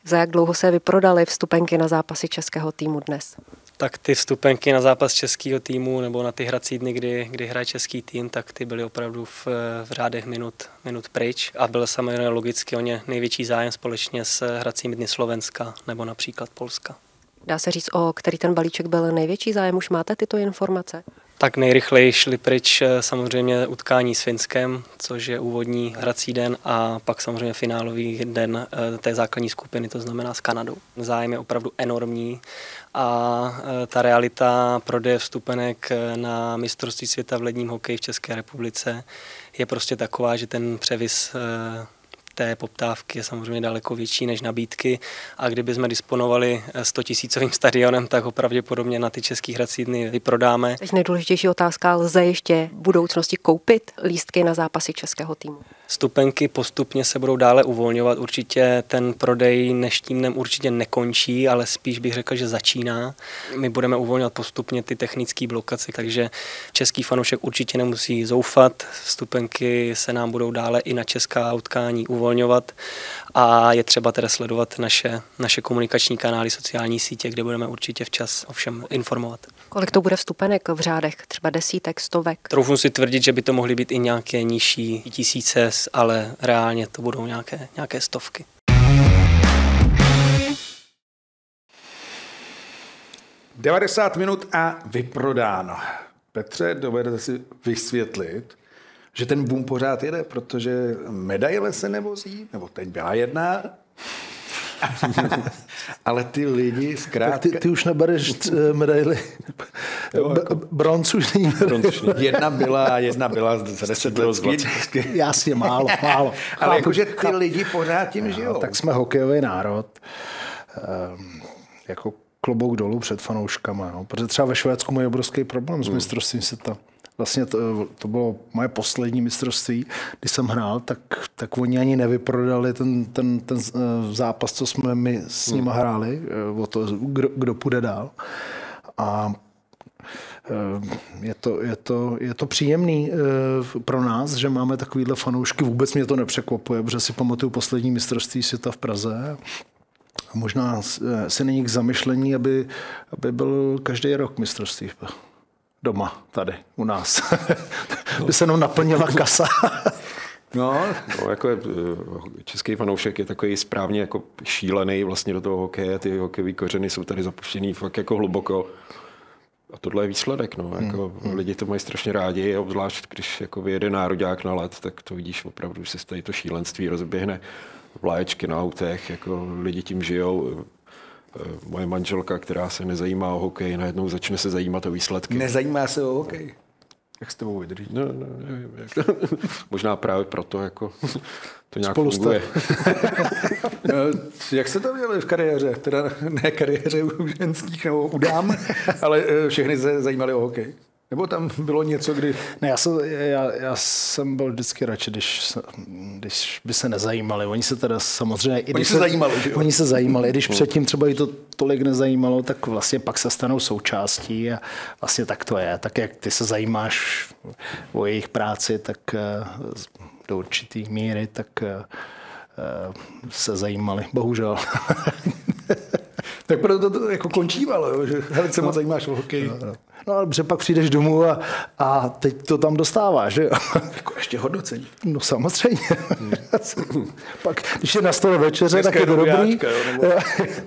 Za jak dlouho se vyprodaly vstupenky na zápasy českého týmu dnes? Tak ty vstupenky na zápas českého týmu nebo na ty hrací dny, kdy, kdy hraje český tým, tak ty byly opravdu v, v řádech minut, minut pryč a byl samozřejmě logicky o ně největší zájem společně s hracími dny Slovenska nebo například Polska. Dá se říct, o který ten balíček byl největší zájem? Už máte tyto informace? Tak nejrychleji šli pryč eh, samozřejmě utkání s Finskem, což je úvodní hrací den a pak samozřejmě finálový den eh, té základní skupiny, to znamená s Kanadou. Zájem je opravdu enormní a e, ta realita prodeje vstupenek na mistrovství světa v ledním hokeji v České republice je prostě taková, že ten převis té poptávky je samozřejmě daleko větší než nabídky a kdyby jsme disponovali 100 tisícovým stadionem, tak ho pravděpodobně na ty český hrací dny vyprodáme. Teď nejdůležitější otázka, lze ještě v budoucnosti koupit lístky na zápasy českého týmu? Stupenky postupně se budou dále uvolňovat. Určitě ten prodej dnešním dnem určitě nekončí, ale spíš bych řekl, že začíná. My budeme uvolňovat postupně ty technické blokace, takže český fanoušek určitě nemusí zoufat. Stupenky se nám budou dále i na česká utkání uvolňovat a je třeba teda sledovat naše, naše komunikační kanály, sociální sítě, kde budeme určitě včas o všem informovat. Kolik to bude vstupenek v řádech? Třeba desítek, stovek? Troufnu si tvrdit, že by to mohly být i nějaké nižší tisíce, ale reálně to budou nějaké, nějaké stovky. Devadesát minut a vyprodáno. Petře, dovedete si vysvětlit, že ten boom pořád jede, protože medaile se nevozí, nebo teď byla jedna, ale ty lidi zkrátka... Ty, ty už nebereš eh, medaily. jako- Bronz už není Jedna byla, jedna byla za 10 let zpět. Jasně, málo, málo. Ale jakože ty lidi pořád tím žijou. No, tak jsme hokejový národ. Ehm, jako klobouk dolů před fanouškama. No. Protože třeba ve Švédsku mají obrovský problém s mistrovstvím světa. Vlastně to, to bylo moje poslední mistrovství, když jsem hrál, tak, tak oni ani nevyprodali ten, ten, ten eh, zápas, co jsme my s nimi hráli, eh, o to, kdo, kdo půjde dál. A eh, je to, je to, je to příjemný pro nás, že máme takovýhle fanoušky. Vůbec mě to nepřekvapuje, protože si pamatuju poslední mistrovství světa v Praze. A možná se není k zamyšlení, aby, aby byl každý rok mistrovství doma, tady, u nás. by se jenom naplnila kasa. No, No, jako je, eh, český fanoušek je takový správně jako šílený vlastně do toho hokeje, ty hokejové kořeny jsou tady zapuštěný fakt jako hluboko. A tohle je výsledek, no. Jako hmm. Lidi to mají strašně rádi, obzvlášť když jako vyjede nároďák na let, tak to vidíš opravdu, že se tady to šílenství rozběhne. Vlaječky na autech, jako lidi tím žijou. Eh, Moje manželka, která se nezajímá o hokej, najednou začne se zajímat o výsledky. nezajímá se o hokej. Jak s tebou vydrží? No, no, nevím, jak to, možná právě proto jako to nějak Spolu jste. funguje. No, Jak se to měli v kariéře? Teda ne kariéře u ženských nebo u dám, ale eh, všechny se zajímali o hokej. Nebo tam bylo něco, kdy... Ne, já, jsem, já, já jsem byl vždycky radši, když, se- když by se nezajímali. Oni se teda samozřejmě... i když se zajímali, že jo? Oni se zajímali. I když předtím třeba i to tolik nezajímalo, tak vlastně pak se stanou součástí a vlastně tak to je. Tak jak ty se zajímáš o jejich práci, tak eh, do určitý míry, tak eh, eh, se zajímali. Bohužel. Tak proto to jako končívalo, jo, že hele, se moc zajímáš o hokej. No ale dobře, pak přijdeš domů a, a teď to tam dostáváš, že jo? Jako ještě hodnocení. No samozřejmě. Pak, když je na stole večeře, tak je to dobrý. jáčka, jo, nebo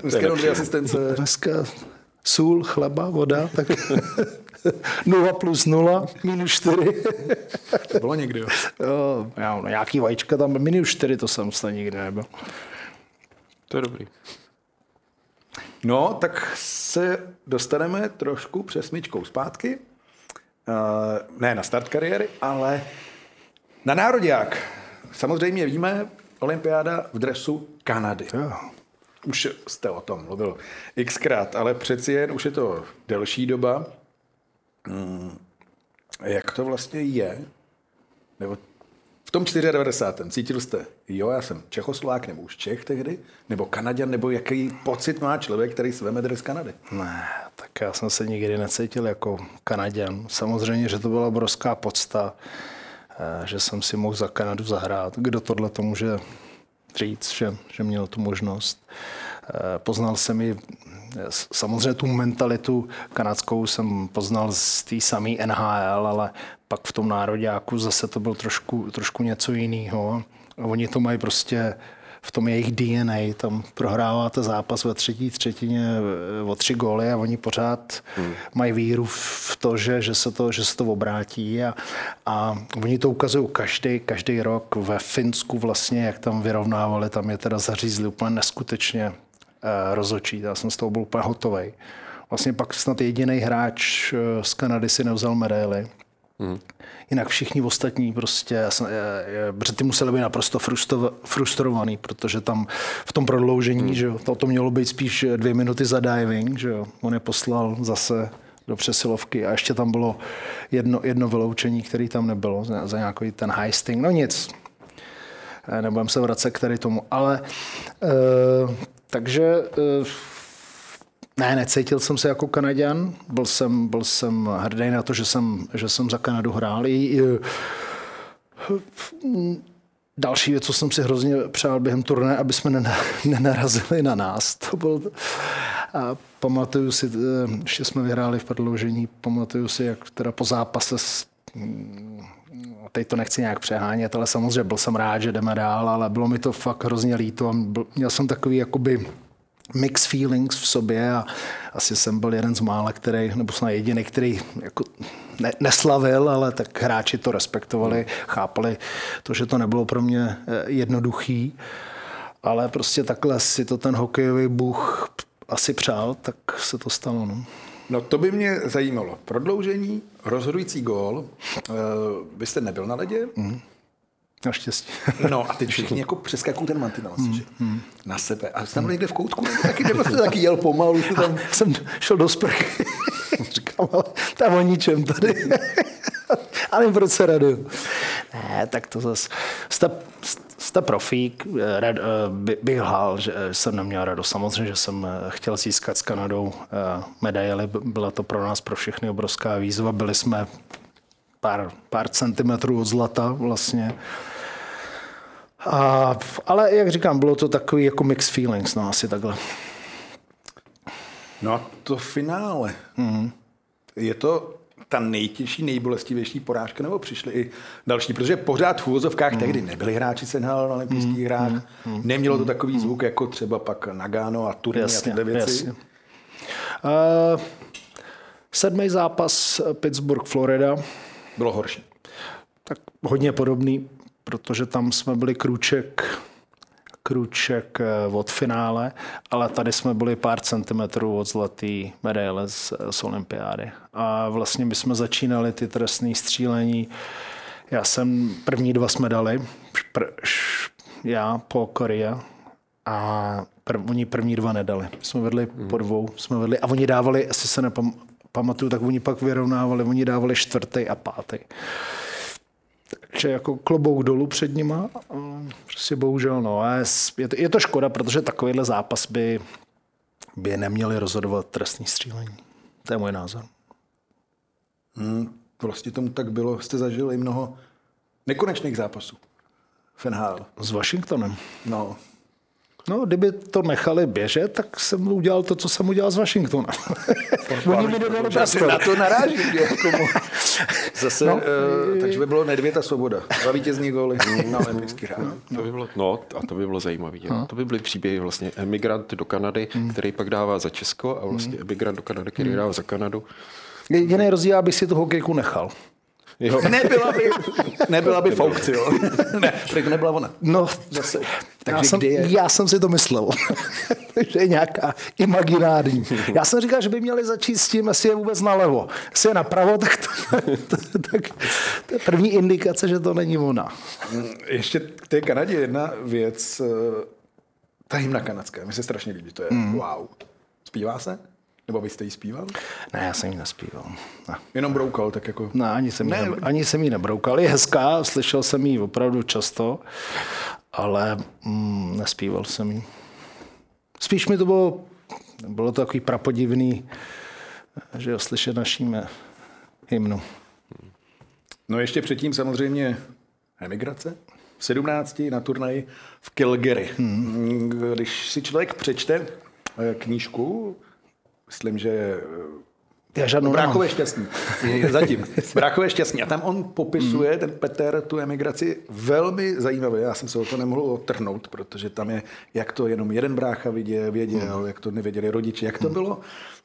dneska jenom dvě asistence. Dneska sůl, chleba, voda, tak 0 plus 0, minus 4. To bylo někdy, jo. jo, já, no, nějaký vajíčka tam, minus 4 to jsem snad nikdy nebyl. To je dobrý. No, tak se dostaneme trošku přes myčkou zpátky. Uh, ne na start kariéry, ale na nároďák. Samozřejmě víme, olympiáda v dresu Kanady. Jo. Už jste o tom mluvil xkrát, ale přeci jen už je to delší doba. Hmm. Jak to vlastně je? Nebo tom 94. cítil jste, jo, já jsem Čechoslovák nebo už Čech tehdy, nebo Kanaděn, nebo jaký pocit má člověk, který sveme dres Kanady? Ne, tak já jsem se nikdy necítil jako Kanaděn. Samozřejmě, že to byla obrovská podsta, eh, že jsem si mohl za Kanadu zahrát. Kdo tohle to může říct, že, že měl tu možnost. Eh, Poznal jsem i eh, samozřejmě tu mentalitu kanadskou jsem poznal z té samé NHL, ale pak v tom nároďáku zase to bylo trošku, trošku něco jiného. A oni to mají prostě v tom jejich DNA, tam prohráváte zápas ve třetí třetině eh, o tři góly a oni pořád hmm. mají víru v to, že, že, se to, že se to obrátí a, a oni to ukazují každý, každý rok ve Finsku vlastně, jak tam vyrovnávali, tam je teda zařízli úplně neskutečně rozočí, já jsem z toho byl úplně hotový. Vlastně pak snad jediný hráč eh, z Kanady si nevzal medaily. Hmm. Jinak všichni ostatní prostě, já jsem, je, protože ty museli být naprosto frustro, frustrovaný, protože tam v tom prodloužení, hmm. že jo, to, to mělo být spíš dvě minuty za diving, že jo, on je poslal zase do přesilovky a ještě tam bylo jedno, jedno vyloučení, který tam nebylo za, nějaký ten heisting, no nic, Eh, nebudem se vracet k tady tomu, ale e, takže e, ne, necítil jsem se jako Kanaděn, byl jsem, byl jsem hrdý na to, že jsem, že jsem za Kanadu hrál. I, Další věc, co jsem si hrozně přál během turné, aby jsme nenarazili na nás. To byl, a pamatuju si, eh, ještě jsme vyhráli v prodloužení, pamatuju si, jak teda po zápase s, teď to nechci nějak přehánět, ale samozřejmě byl jsem rád, že jdeme dál, ale bylo mi to fakt hrozně líto měl jsem takový jakoby mix feelings v sobě a asi jsem byl jeden z mála, který, nebo snad jediný, který jako ne, neslavil, ale tak hráči to respektovali, chápali to, že to nebylo pro mě eh, jednoduchý, ale prostě takhle si to ten hokejový bůh asi přál, tak se to stalo. No. No to by mě zajímalo. Prodloužení, rozhodující gól. Uh, vy jste nebyl na ledě? Mm. Naštěstí. No a teď všichni jako přeskakují ten mantinel mm, mm. na sebe. A jsi tam někde v koutku? Taky, nebo jste taky jel pomalu? Tam... Jsem šel do sprchy. Říkám, ale tam o ničem tady. ale proč se raduju? Ne, tak to zase. Jste, jste profík, rad, by, bych lhal, že jsem neměl radost. Samozřejmě, že jsem eh, chtěl získat s Kanadou eh, medaily. Byla to pro nás, pro všechny obrovská výzva. Byli jsme pár, pár centimetrů od zlata vlastně. A, ale jak říkám, bylo to takový jako mixed feelings, no asi takhle. No a to finále. Mm-hmm. Je to ta nejtěžší, nejbolestivější porážka, nebo přišly i další? Protože pořád v úvozovkách mm. tehdy nebyli hráči se na olympijských mm. hrách, mm. nemělo to takový zvuk jako třeba pak Nagano a Turín a tyhle věci. Jasně. Uh, sedmý zápas Pittsburgh, Florida. Bylo horší. Tak hodně podobný protože tam jsme byli kruček, kruček eh, od finále, ale tady jsme byli pár centimetrů od zlatý medaile z, z olympiády. A vlastně my jsme začínali ty trestné střílení. Já jsem, první dva jsme dali, pr, š, já, po Korea, a prv, oni první dva nedali. Jsme vedli mm. po dvou, jsme vedli a oni dávali, asi se nepamatuju, tak oni pak vyrovnávali, oni dávali čtvrtý a pátý. Takže jako klobouk dolů před nima. Prostě bohužel, no. A je, to, je to škoda, protože takovýhle zápas by, by neměli rozhodovat trestní střílení. To je můj názor. Hmm, prostě tomu tak bylo. Jste zažili mnoho nekonečných zápasů. Fenhal. S Washingtonem. No, No, kdyby to nechali běžet, tak jsem udělal to, co jsem udělal s Washingtonem. Oni mi dodali Na to naráží. Jako Zase, no, uh, takže by bylo Nedvěd a Svoboda. Dva vítězní góly na olympijských hrách. No. To by bylo, no, a to by bylo zajímavé. No. To by byly příběhy vlastně emigrant do Kanady, hmm. který pak dává za Česko a vlastně hmm. emigrant do Kanady, který hmm. dává za Kanadu. Jediný rozdíl, aby si tu hokejku nechal. Jo. Nebyla by, nebyla by Fouk, jo. ne, to nebyla ona. No, zase. Takže já, jsem, je? já jsem si to myslel, že je nějaká imaginární. Já jsem říkal, že by měli začít s tím, jestli je vůbec nalevo. Jestli je napravo, tak to, to, tak to je první indikace, že to není ona. Ještě k té Kanadě jedna věc. Eh, ta hymna kanadská, mi se strašně líbí, to je mm. wow. Zpívá se? Nebo byste jí zpíval? Ne, já jsem ji nespíval. Ne. Jenom broukal, tak jako... Ne, ani jsem, ne. Jí, ne, ani jsem ji nebroukal. Je hezká, slyšel jsem ji opravdu často, ale mm, nespíval jsem ji. Spíš mi to bylo, bylo to takový prapodivný, že jo, slyšet naším hymnu. No ještě předtím samozřejmě emigrace. V 17 na turnaji v Calgary. Hmm. Když si člověk přečte eh, knížku myslím, že já žádnou Bráchové šťastný. Zatím. Bráchové šťastný. A tam on popisuje, ten Peter, tu emigraci velmi zajímavě. Já jsem se o to nemohl otrhnout, protože tam je, jak to jenom jeden brácha viděl, věděl, mm. jak to nevěděli rodiče. Jak to mm. bylo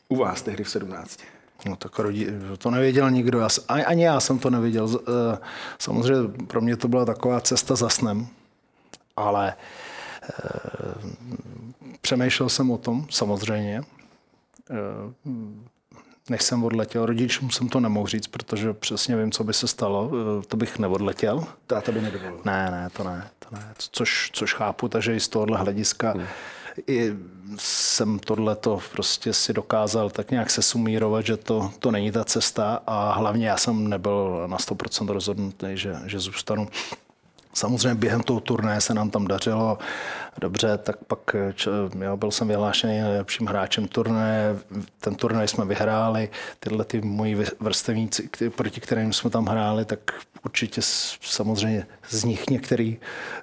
u vás tehdy v 17? No tak rodi, to nevěděl nikdo. Já, ani já jsem to nevěděl. Eh, samozřejmě pro mě to byla taková cesta za snem. Ale e, přemýšlel jsem o tom, samozřejmě. Eh, než jsem odletěl. Rodičům jsem to nemohl říct, protože přesně vím, co by se stalo. Eh, to bych neodletěl. Táta by nedovolil. Ne, ne, to ne. To ne. Což, což chápu, takže i z tohohle hlediska hmm. i jsem tohle to prostě si dokázal tak nějak se sumírovat, že to, to není ta cesta a hlavně já jsem nebyl na 100% rozhodnutý, že, že zůstanu. Samozřejmě během toho turné se nám tam dařilo dobře, tak pak jo, byl jsem vyhlášený nejlepším hráčem turné, ten turnaj jsme vyhráli, tyhle ty moji vrstevníci, proti kterým jsme tam hráli, tak určitě samozřejmě z nich některý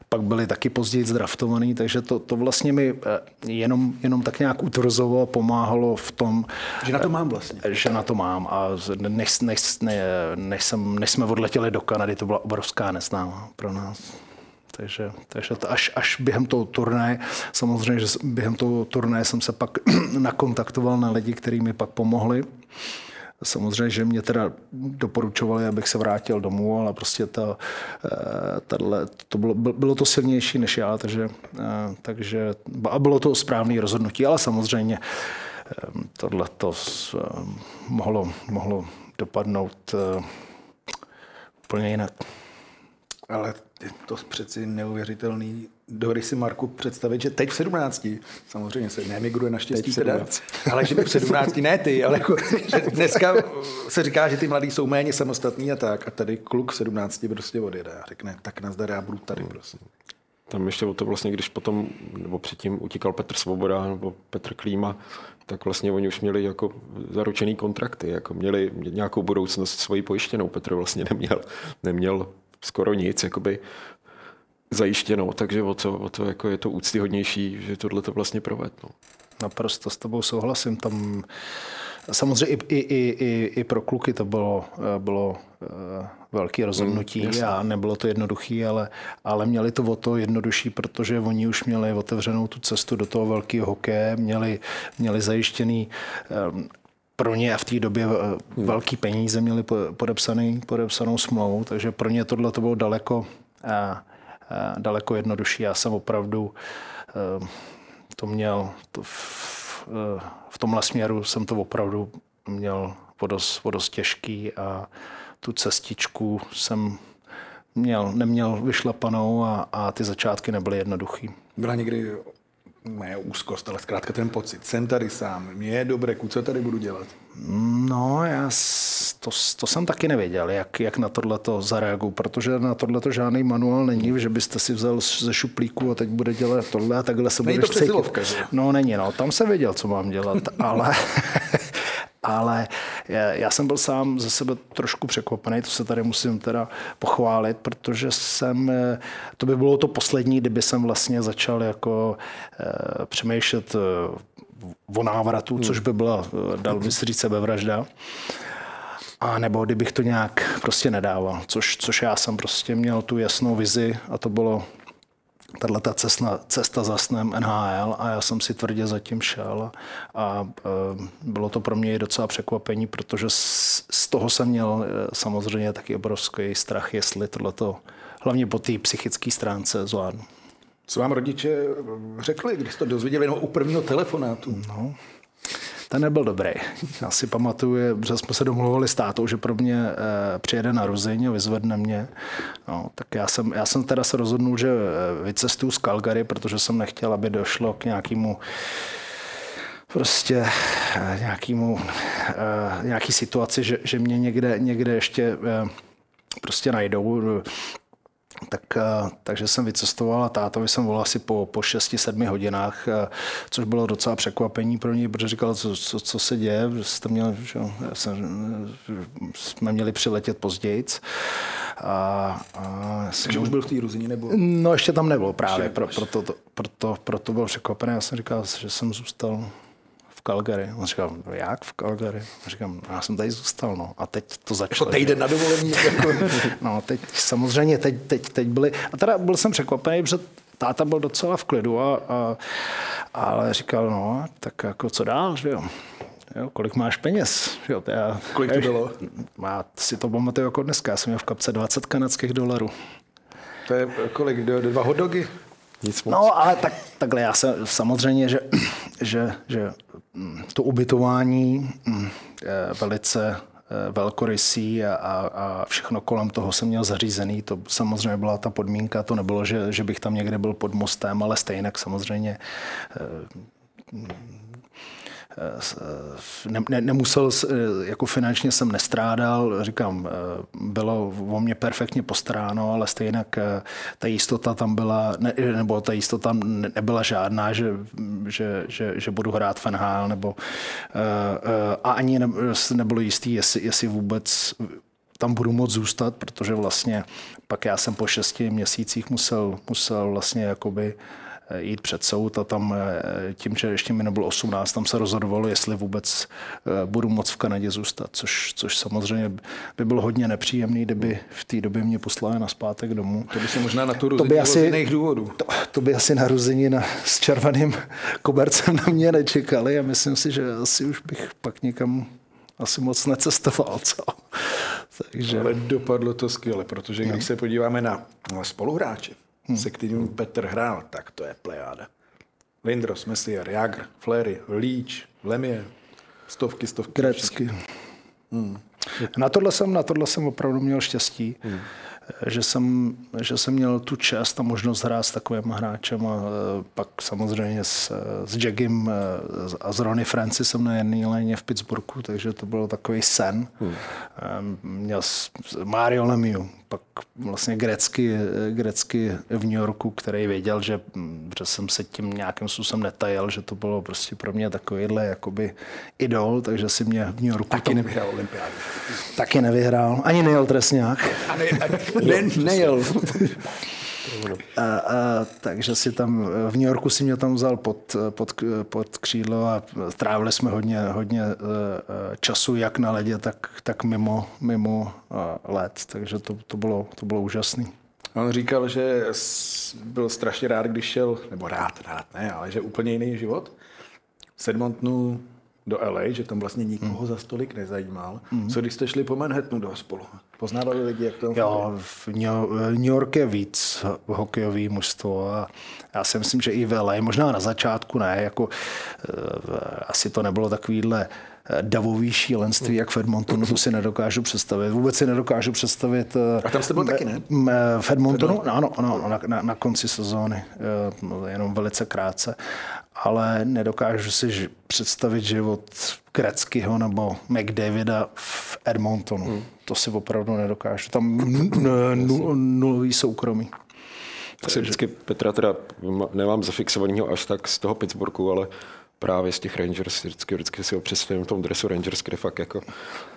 pak byli taky později zdraftovaný, takže to, to vlastně mi eh, jenom, jenom tak nějak utvrzovalo, pomáhalo v tom, že na to mám vlastně. Že na to mám a než, než, ne, než, jsem, než jsme odletěli do Kanady, to byla obrovská neznámá pro nás. Takže, takže to až, až během toho turné, samozřejmě, že během toho turné jsem se pak nakontaktoval na lidi, kteří mi pak pomohli. Samozřejmě, že mě teda doporučovali, abych se vrátil domů, ale prostě ta, eh, tato, to bylo, bylo to silnější než já, takže, eh, takže a bylo to správné rozhodnutí, ale samozřejmě eh, tohle to mohlo, mohlo dopadnout úplně jinak. Ale to přeci neuvěřitelný. Dovedeš si, Marku, představit, že teď v 17, samozřejmě se neemigruje naštěstí teda, ale že v 17, ne ty, ale jako, že dneska se říká, že ty mladí jsou méně samostatní a tak a tady kluk v 17 prostě odjede a řekne, tak nazdar, já budu tady, prosím. Tam ještě o to vlastně, když potom, nebo předtím utíkal Petr Svoboda nebo Petr Klíma, tak vlastně oni už měli jako zaručený kontrakty, jako měli nějakou budoucnost svoji pojištěnou. Petr vlastně neměl, neměl skoro nic jakoby zajištěno, takže o to, o to jako je to úctyhodnější, že tohle to vlastně proved. No. Naprosto s tebou souhlasím. Tam samozřejmě i, i, i, i pro kluky to bylo, bylo eh, velké rozhodnutí mm, a nebylo to jednoduché, ale, ale měli to o to jednodušší, protože oni už měli otevřenou tu cestu do toho velkého hokeje, měli, měli zajištěný eh, pro ně v té době eh, velký peníze měli podepsaný, podepsanou smlouvu, takže pro ně tohle to bylo daleko, a, a, daleko jednodušší. Já jsem opravdu a, eh, to měl to v, eh, v tomhle směru jsem to opravdu měl vodost, vodost těžký a tu cestičku jsem měl, neměl vyšlapanou a, a ty začátky nebyly jednoduchý. Byla někdy moje úzkost, ale zkrátka ten pocit. Jsem tady sám, mě je dobré, co tady budu dělat? No, já to, to jsem taky nevěděl, jak, jak na tohle to zareaguju, protože na tohle to žádný manuál není, že byste si vzal ze šuplíku a teď bude dělat tohle a takhle se není budeš to cítit. No není, no, tam se věděl, co mám dělat, ale ale já jsem byl sám ze sebe trošku překvapený, to se tady musím teda pochválit, protože jsem, eh, to by bylo to poslední, kdyby jsem vlastně začal jako eh, přemýšlet eh, o návratu, hmm. což by byla, dal by si říct, sebevražda. A nebo kdybych to nějak prostě nedával, což, což já jsem prostě měl tu jasnou vizi a to bylo tahle ta cesta, cesta za snem NHL a já jsem si tvrdě zatím šel a, a e, bylo to pro mě docela překvapení, protože z, z toho jsem měl e, samozřejmě taky obrovský strach, jestli tohleto, hlavně po té psychické stránce zvládnu. Co vám rodiče řekli, když jste to dozvěděli no, u prvního telefonátu? No, ten nebyl dobrý. Já si pamatuju, že jsme se domluvili s tátou, že pro mě eh, přijede na Ruzeň a vyzvedne mě. No, tak já jsem, já jsem teda se rozhodnul, že eh, vycestuju z Calgary, protože jsem nechtěl, aby došlo k nějakému prostě eh, nějakému, nějaký situaci, že, že mě někde, někde ještě prostě najdou tak, eh, takže jsem vycestoval a tátovi jsem volal asi po, po 6-7 hodinách, eh, což bylo docela překvapení pro něj, protože říkal, co, co, co se děje, že jste měl, že, jsem, jsme měli přiletět později. A, a Takže už byl v té ruzině nebo? No ještě tam nebyl právě, pro, proto, to, proto, proto byl překvapený. Já jsem říkal, že jsem zůstal Calgary. On říkal, no jak v Calgary? A říkám, já jsem tady zůstal, no. A teď to začalo. Jako týden na dovolení. Jako... no, teď samozřejmě, teď, teď, teď byli, a teda byl jsem překvapený, protože táta byl docela v klidu, a, a, ale říkal, no, tak jako co dál, že jo. Jo, kolik máš peněz? Jo, já, kolik to bylo? Má, si to pamatuju jako dneska. Já jsem měl v kapce 20 kanadských dolarů. To je kolik? Dva hotdogy? Nic moc. No, ale tak, takhle já se samozřejmě, že, že, že mm, to ubytování mm, velice eh, velkorysý a, a, a všechno kolem toho jsem měl zařízený. To samozřejmě byla ta podmínka, to nebylo, že, že bych tam někde byl pod mostem, ale stejně samozřejmě eh, ne, ne, nemusel, jako finančně jsem nestrádal, říkám, bylo o mě perfektně postaráno, ale stejně ta jistota tam byla, ne, nebo ta jistota nebyla žádná, že, že, že, že budu hrát v NHL, nebo a ani ne, nebylo jistý, jestli, jestli vůbec tam budu moct zůstat, protože vlastně pak já jsem po šesti měsících musel, musel vlastně jakoby Eh, jít před soud a tam eh, tím, že ještě mi nebylo 18, tam se rozhodovalo, jestli vůbec eh, budu moct v Kanadě zůstat, což, což samozřejmě by bylo hodně nepříjemný, kdyby v té době mě poslali na zpátek domů. To by se možná na tu to by asi, z jiných důvodů. To, to by asi narozenina s červeným kobercem na mě nečekali a myslím si, že asi už bych pak někam asi moc necestoval, co? Takže... Ale dopadlo to skvěle, protože když no. se podíváme na spoluhráče, hmm. se kterým Petr hrál, tak to je plejáda. Lindros, Messier, Jagr, Flery, Leach, Lemie, stovky, stovky. Grecky. Hmm. Na tohle jsem, na tohle jsem opravdu měl štěstí. Hmm že jsem, že jsem měl tu čest a možnost hrát s takovým hráčem a e, pak samozřejmě s, s Jaggem e, a s Ronnie Francisem na jedné léně v Pittsburghu, takže to byl takový sen. Hmm. Měl Mario Lemieux, pak vlastně grecky, grecky v New Yorku, který věděl, že, že jsem se tím nějakým způsobem netajil, že to bylo prostě pro mě takovýhle jakoby idol, takže si mě v New Yorku... Taky tam, nevyhrál olympiádu. Taky nevyhrál, ani Neil Tresňák. A ne, ne, nejel. A, a, takže si tam v New Yorku si mě tam vzal pod, pod, pod křídlo a trávili jsme hodně, hodně e, e, času jak na ledě, tak, tak mimo, mimo e, let. Takže to, to, bylo, to bylo úžasné. On říkal, že byl strašně rád, když šel, nebo rád, rád ne, ale že úplně jiný život. V Edmontonu do LA, že tam vlastně nikoho mm. za stolik nezajímal. Mm. Co když jste šli po Manhattanu do spolu? Poznávali lidi, jak to Jo, v New York je víc hokejový mužstvo a já si myslím, že i v LA, možná na začátku ne, jako eh, asi to nebylo takovýhle eh, davový šílenství, jak v Edmontonu, to si nedokážu představit. Vůbec si nedokážu představit. Eh, a tam jste byl taky, ne? V Edmontonu? Ano, ano, na, na, na konci sezóny, jenom velice krátce ale nedokážu si představit život Greckého nebo McDavida v Edmontonu. Hmm. To si opravdu nedokážu. Tam nulový soukromí. Asi vždycky Petra teda nemám zafixovaného až tak z toho Pittsburghu, ale právě z těch Rangers, vždycky, vždycky si ho představím v tom dresu Rangers, kde fakt jako,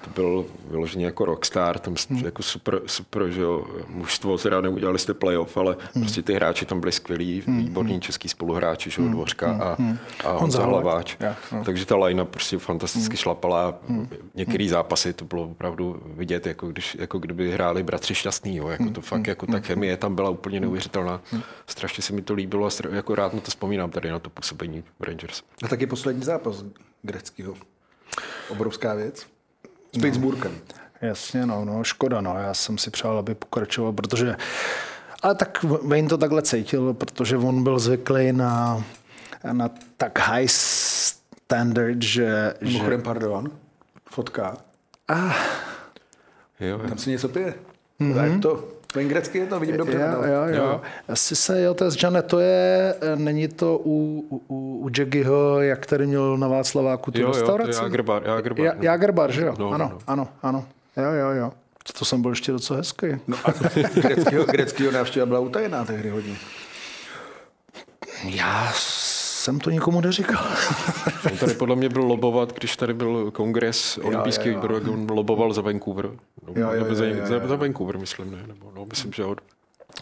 to byl vyložený jako rockstar, tam hmm. jako super, super, že jo, mužstvo, teda neudělali jste playoff, ale hmm. prostě ty hráči tam byli skvělí, hmm. výborní hmm. český spoluhráči, že jo, hmm. Dvořka a, hmm. a Honza Hlaváč. Ja, no. Takže ta line prostě fantasticky hmm. šlapala. Hmm. Některé zápasy to bylo opravdu vidět, jako, když, jako kdyby hráli bratři šťastný, jo, jako to fakt, jako ta chemie tam byla úplně neuvěřitelná. Strašně se mi to líbilo a jako rád na to vzpomínám tady na to působení Rangers. Taky poslední zápas greckého. Obrovská věc. S no. Pittsburghem. Jasně, no, no, škoda, no. Já jsem si přál, aby pokračoval, protože ale tak Wayne to takhle cítil, protože on byl zvyklý na, na tak high standard, že... Mimochodem, že... pardon, fotka. Ah. Jo, Tam si něco pije. Mm-hmm. Tak to ten grecký je to, vidím dobře. Jo, jo, jo. jo. Asi se, jo, to je, Žane, to je, není to u, u, u Jaggyho, jak tady měl na Václaváku tu jo, restauraci? Jo, Jagerbar, Jagerbar. Ja, Jagerbar, že jo? No, ano, no. ano, ano. Jo, jo, jo. To jsem byl ještě docela hezký. No a greckýho, greckýho návštěva byla utajená tehdy hodně. Já jsem to nikomu neříkal. On tady podle mě byl lobovat, když tady byl kongres olympijský výboru, jak on loboval za Vancouver. No, jo, jo, za, jo, jo. Za, za Vancouver, myslím, ne? Nebo, no, myslím, že od,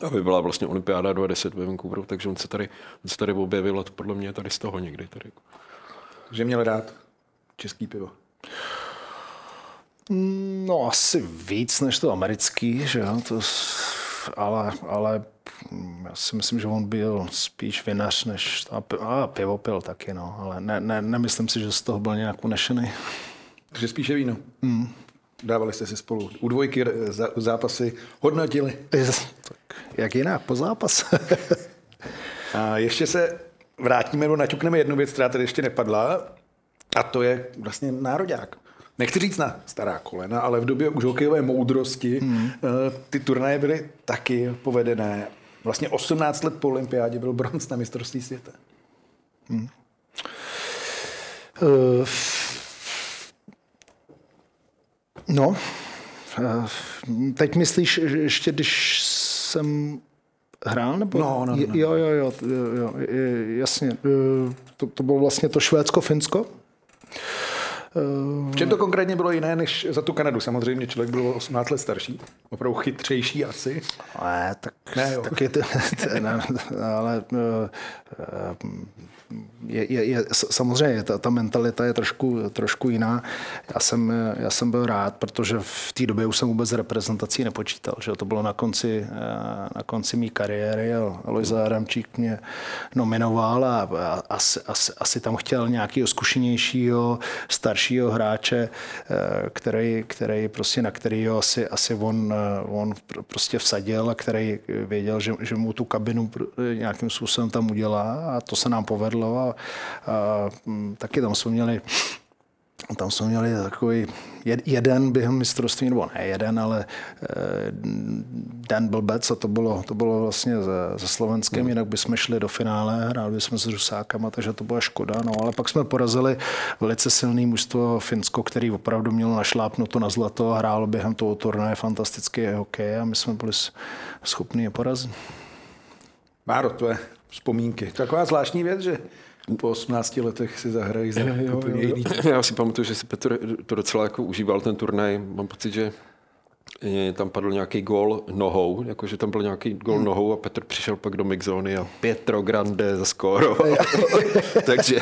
aby byla vlastně olympiáda 20 ve Vancouveru, takže on se tady, on se tady objevil a to podle mě tady z toho někdy. Tady. Že měl rád český pivo. No asi víc než to americký, že jo, to, ale, ale já si myslím, že on byl spíš vinař, než a pivo pil taky, no, ale ne, ne, nemyslím si, že z toho byl nějak unešený. Takže spíše víno. Mm. Dávali jste si spolu u dvojky zápasy, hodnotili. Tak jak jinak, po zápas. a ještě se vrátíme nebo naťukneme jednu věc, která tady ještě nepadla, a to je vlastně nároďák nechci říct na stará kolena, ale v době už hokejové moudrosti hmm. ty turnaje byly taky povedené. Vlastně 18 let po olympiádě byl bronz na mistrovství světa. Hmm. Uh, no, uh, teď myslíš, že ještě když jsem hrál? Nebo? No, no, no, no. Jo, jo, jo, jo, jo jasně. To, to bylo vlastně to Švédsko-Finsko. V čem to konkrétně bylo jiné než za tu Kanadu? Samozřejmě člověk byl 18 let starší, opravdu chytřejší asi. Ne, tak, Ne, jo. tak je to, ne, ale eh, je, je, je, samozřejmě ta, ta mentalita je trošku, trošku jiná. Já jsem, já jsem byl rád, protože v té době už jsem vůbec reprezentací nepočítal. Že to bylo na konci, eh, na konci mé kariéry. Lojza Adamčík mě nominoval a, a asi, asi, asi tam chtěl nějakého zkušenějšího, staršího hráče, eh, který, který prostě na kterýho asi, asi on, eh, on prostě vsadil a který věděl, že, že mu tu kabinu nějakým způsobem tam udělá a to se nám povedlo a, a mm, taky tam jsme měli tam jsme měli takový jeden během mistrovství, nebo ne jeden, ale eh, Den Blbec a to bylo, to bylo vlastně se, se Slovenskem, mm. jinak bychom šli do finále, hráli bychom s Rusákama, takže to byla škoda. No, ale pak jsme porazili velice silný mužstvo Finsko, který opravdu mělo našlápnuto na zlato a hrálo během toho turnaje fantastický hokej a my jsme byli schopni je porazit. Máro, to je vzpomínky. Taková zvláštní věc, že po 18 letech si zahrají za úplně jiný. Já si pamatuju, že si Petr to docela jako užíval ten turnaj. Mám pocit, že tam padl nějaký gol nohou, jakože tam byl nějaký gol hmm. nohou a Petr přišel pak do mixzóny a Pietro Grande zaskóroval. takže,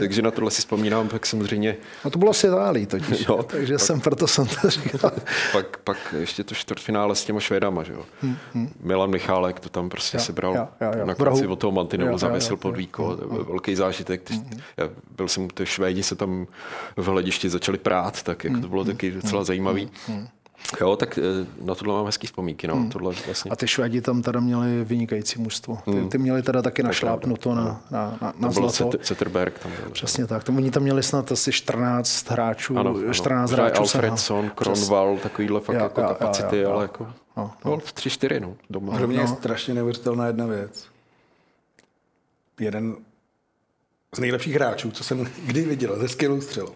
takže na tohle si vzpomínám, pak samozřejmě... No to bylo s Itálí totiž, jo, takže pak, jsem, proto jsem to říkal. pak, pak ještě to čtvrtfinále s těma Švédama, že jo. Hmm, hmm. Milan Michálek to tam prostě jo, sebral jo, jo, jo. na konci od toho mantinelu, zavěsil pod víko, to byl velký zážitek. Hmm. Já byl jsem, ty Švédi se tam v hledišti začali prát, tak jako to bylo taky docela zajímavý. Hmm. Jo, tak eh, na tohle mám hezký vzpomínky. No. Hmm. Tohle vlastně. A ty Švédi tam teda měli vynikající mužstvo. Ty, hmm. ty měli teda taky našlápnuto na, na, na, na zlato. Zetterberg tam byl. Přesně tak. To oni tam měli snad asi 14 hráčů. Ano, ano. 14 hráčů. Alfredson, Kronval, takovýhle fakt jo, jako jo, kapacity, jo, jo, ale jako no, no. no tři, čtyři, no, doma. Pro mě no. je strašně neuvěřitelná jedna věc. Jeden z nejlepších hráčů, co jsem kdy viděl, ze skillou střelou.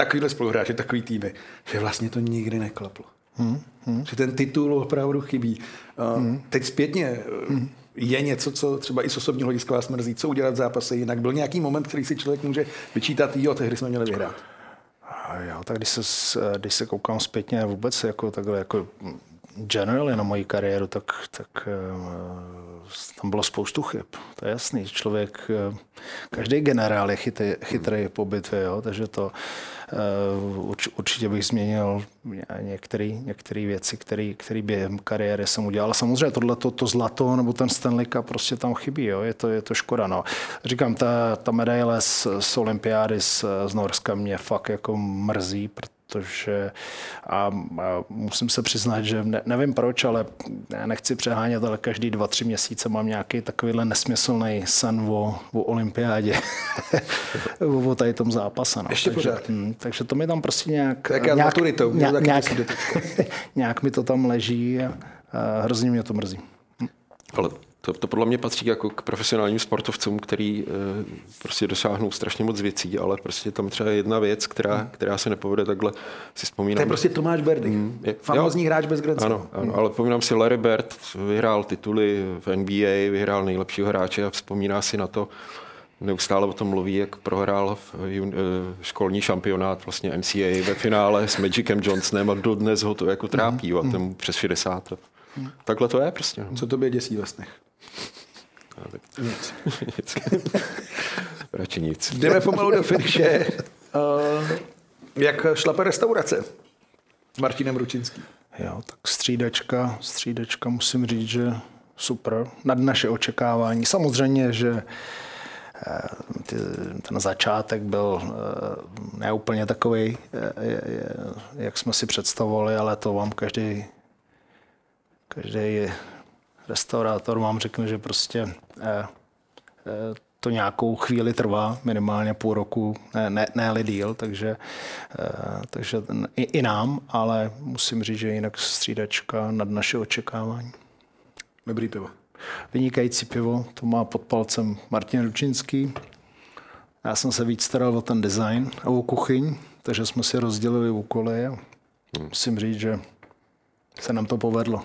Takovýhle spoluhráči, takový týmy, že vlastně to nikdy neklaplo. Hmm, hmm. Že ten titul opravdu chybí. Hmm. Teď zpětně hmm. je něco, co třeba i z osobního hlediska vás mrzí, co udělat v zápase jinak. Byl nějaký moment, který si člověk může vyčítat, jo, tehdy jsme měli vyhrát. Jo, tak když se, když se koukám zpětně vůbec jako takhle jako generally na moji kariéru, tak, tak uh, tam bylo spoustu chyb. To je jasný. Člověk, uh, každý generál je chytrý, chytrý po bitvě, jo? takže to uh, urč, určitě bych změnil některé věci, které během kariéry jsem udělal. samozřejmě tohle to, to zlato nebo ten Stanley Cup prostě tam chybí. Jo? Je, to, je to škoda. No. Říkám, ta, ta medaile z, z olympiády z, z Norska mě fakt jako mrzí, protože protože a, a musím se přiznat, že ne, nevím proč, ale já nechci přehánět, ale každý dva, tři měsíce mám nějaký takovýhle nesmyslný sen o, o olympiádě, o tady tom zápase. No. Ještě takže, pořád. Hm, takže to mi tam prostě nějak... Tak já nějak, maturitou, nějak, nějak, nějak mi to tam leží a, a hrozně mě to mrzí. Ale to, to podle mě patří jako k profesionálním sportovcům, který e, prostě dosáhnou strašně moc věcí, ale prostě tam třeba jedna věc, která, hmm. která se nepovede takhle, si vzpomínám. To je prostě Tomáš Berdy, hmm, je, famózní hráč bez Grand Ano, ano hmm. ale vzpomínám si Larry Bird, vyhrál tituly v NBA, vyhrál nejlepšího hráče a vzpomíná si na to, neustále o tom mluví, jak prohrál v eh, školní šampionát vlastně MCA ve finále s Magicem Johnsonem a dodnes ho to jako trápí hmm. a ten přes 60 let. Hmm. Takhle to je prostě. Co tobě děsí ve snech? Tak... Nic. nic. Radši nic. Jdeme pomalu do finiše. Uh, jak šlape restaurace s Martinem Ručinským? Jo, tak střídačka, střídačka musím říct, že super, nad naše očekávání. Samozřejmě, že eh, ten začátek byl eh, neúplně takový, jak jsme si představovali, ale to vám každý, každý restaurátor vám řekne, že prostě eh, eh, to nějakou chvíli trvá, minimálně půl roku, ne, ne, ne díl, takže, eh, takže i, i nám, ale musím říct, že jinak střídačka nad naše očekávání. Dobrý pivo. Vynikající pivo, to má pod palcem Martin Ručinský. Já jsem se víc staral o ten design a o kuchyň, takže jsme si rozdělili úkoly a musím říct, že se nám to povedlo.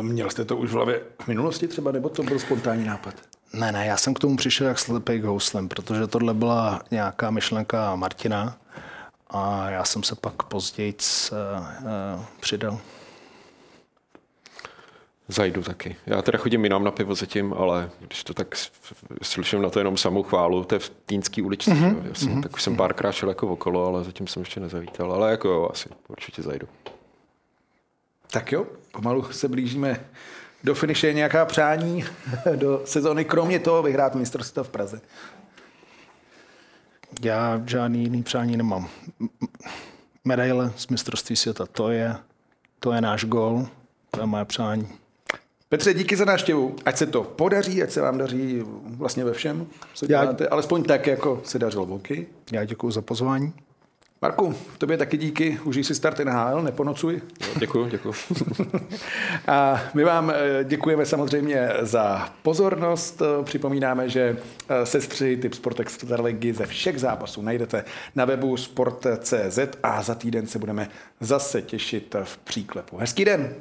Měl jste to už v hlavě v minulosti třeba, nebo to byl spontánní nápad? Ne, ne, já jsem k tomu přišel jak slepej k houslem, protože tohle byla nějaká myšlenka Martina a já jsem se pak později uh, uh, přidal. Zajdu taky. Já teda chodím jinam na pivo zatím, ale když to tak slyším na to jenom samou chválu, to je v Týnský uličce, mm-hmm. já jsem, mm-hmm. tak už jsem párkrát šel jako okolo, ale zatím jsem ještě nezavítal, ale jako jo, asi určitě zajdu. Tak jo, pomalu se blížíme do finiše nějaká přání do sezóny, kromě toho vyhrát mistrovství v Praze. Já žádný jiný přání nemám. Medaile z mistrovství světa, to je, to je náš gol, to je moje přání. Petře, díky za návštěvu. Ať se to podaří, ať se vám daří vlastně ve všem, co děláte, Já... alespoň tak, jako se dařilo Boky. Já děkuji za pozvání. Marku, tobě taky díky, užij si start NHL, neponocuj. Děkuji, děkuji. A my vám eh, děkujeme samozřejmě za pozornost. Připomínáme, že eh, sestři typ Sport Extra ligy ze všech zápasů najdete na webu sport.cz a za týden se budeme zase těšit v příklepu. Hezký den!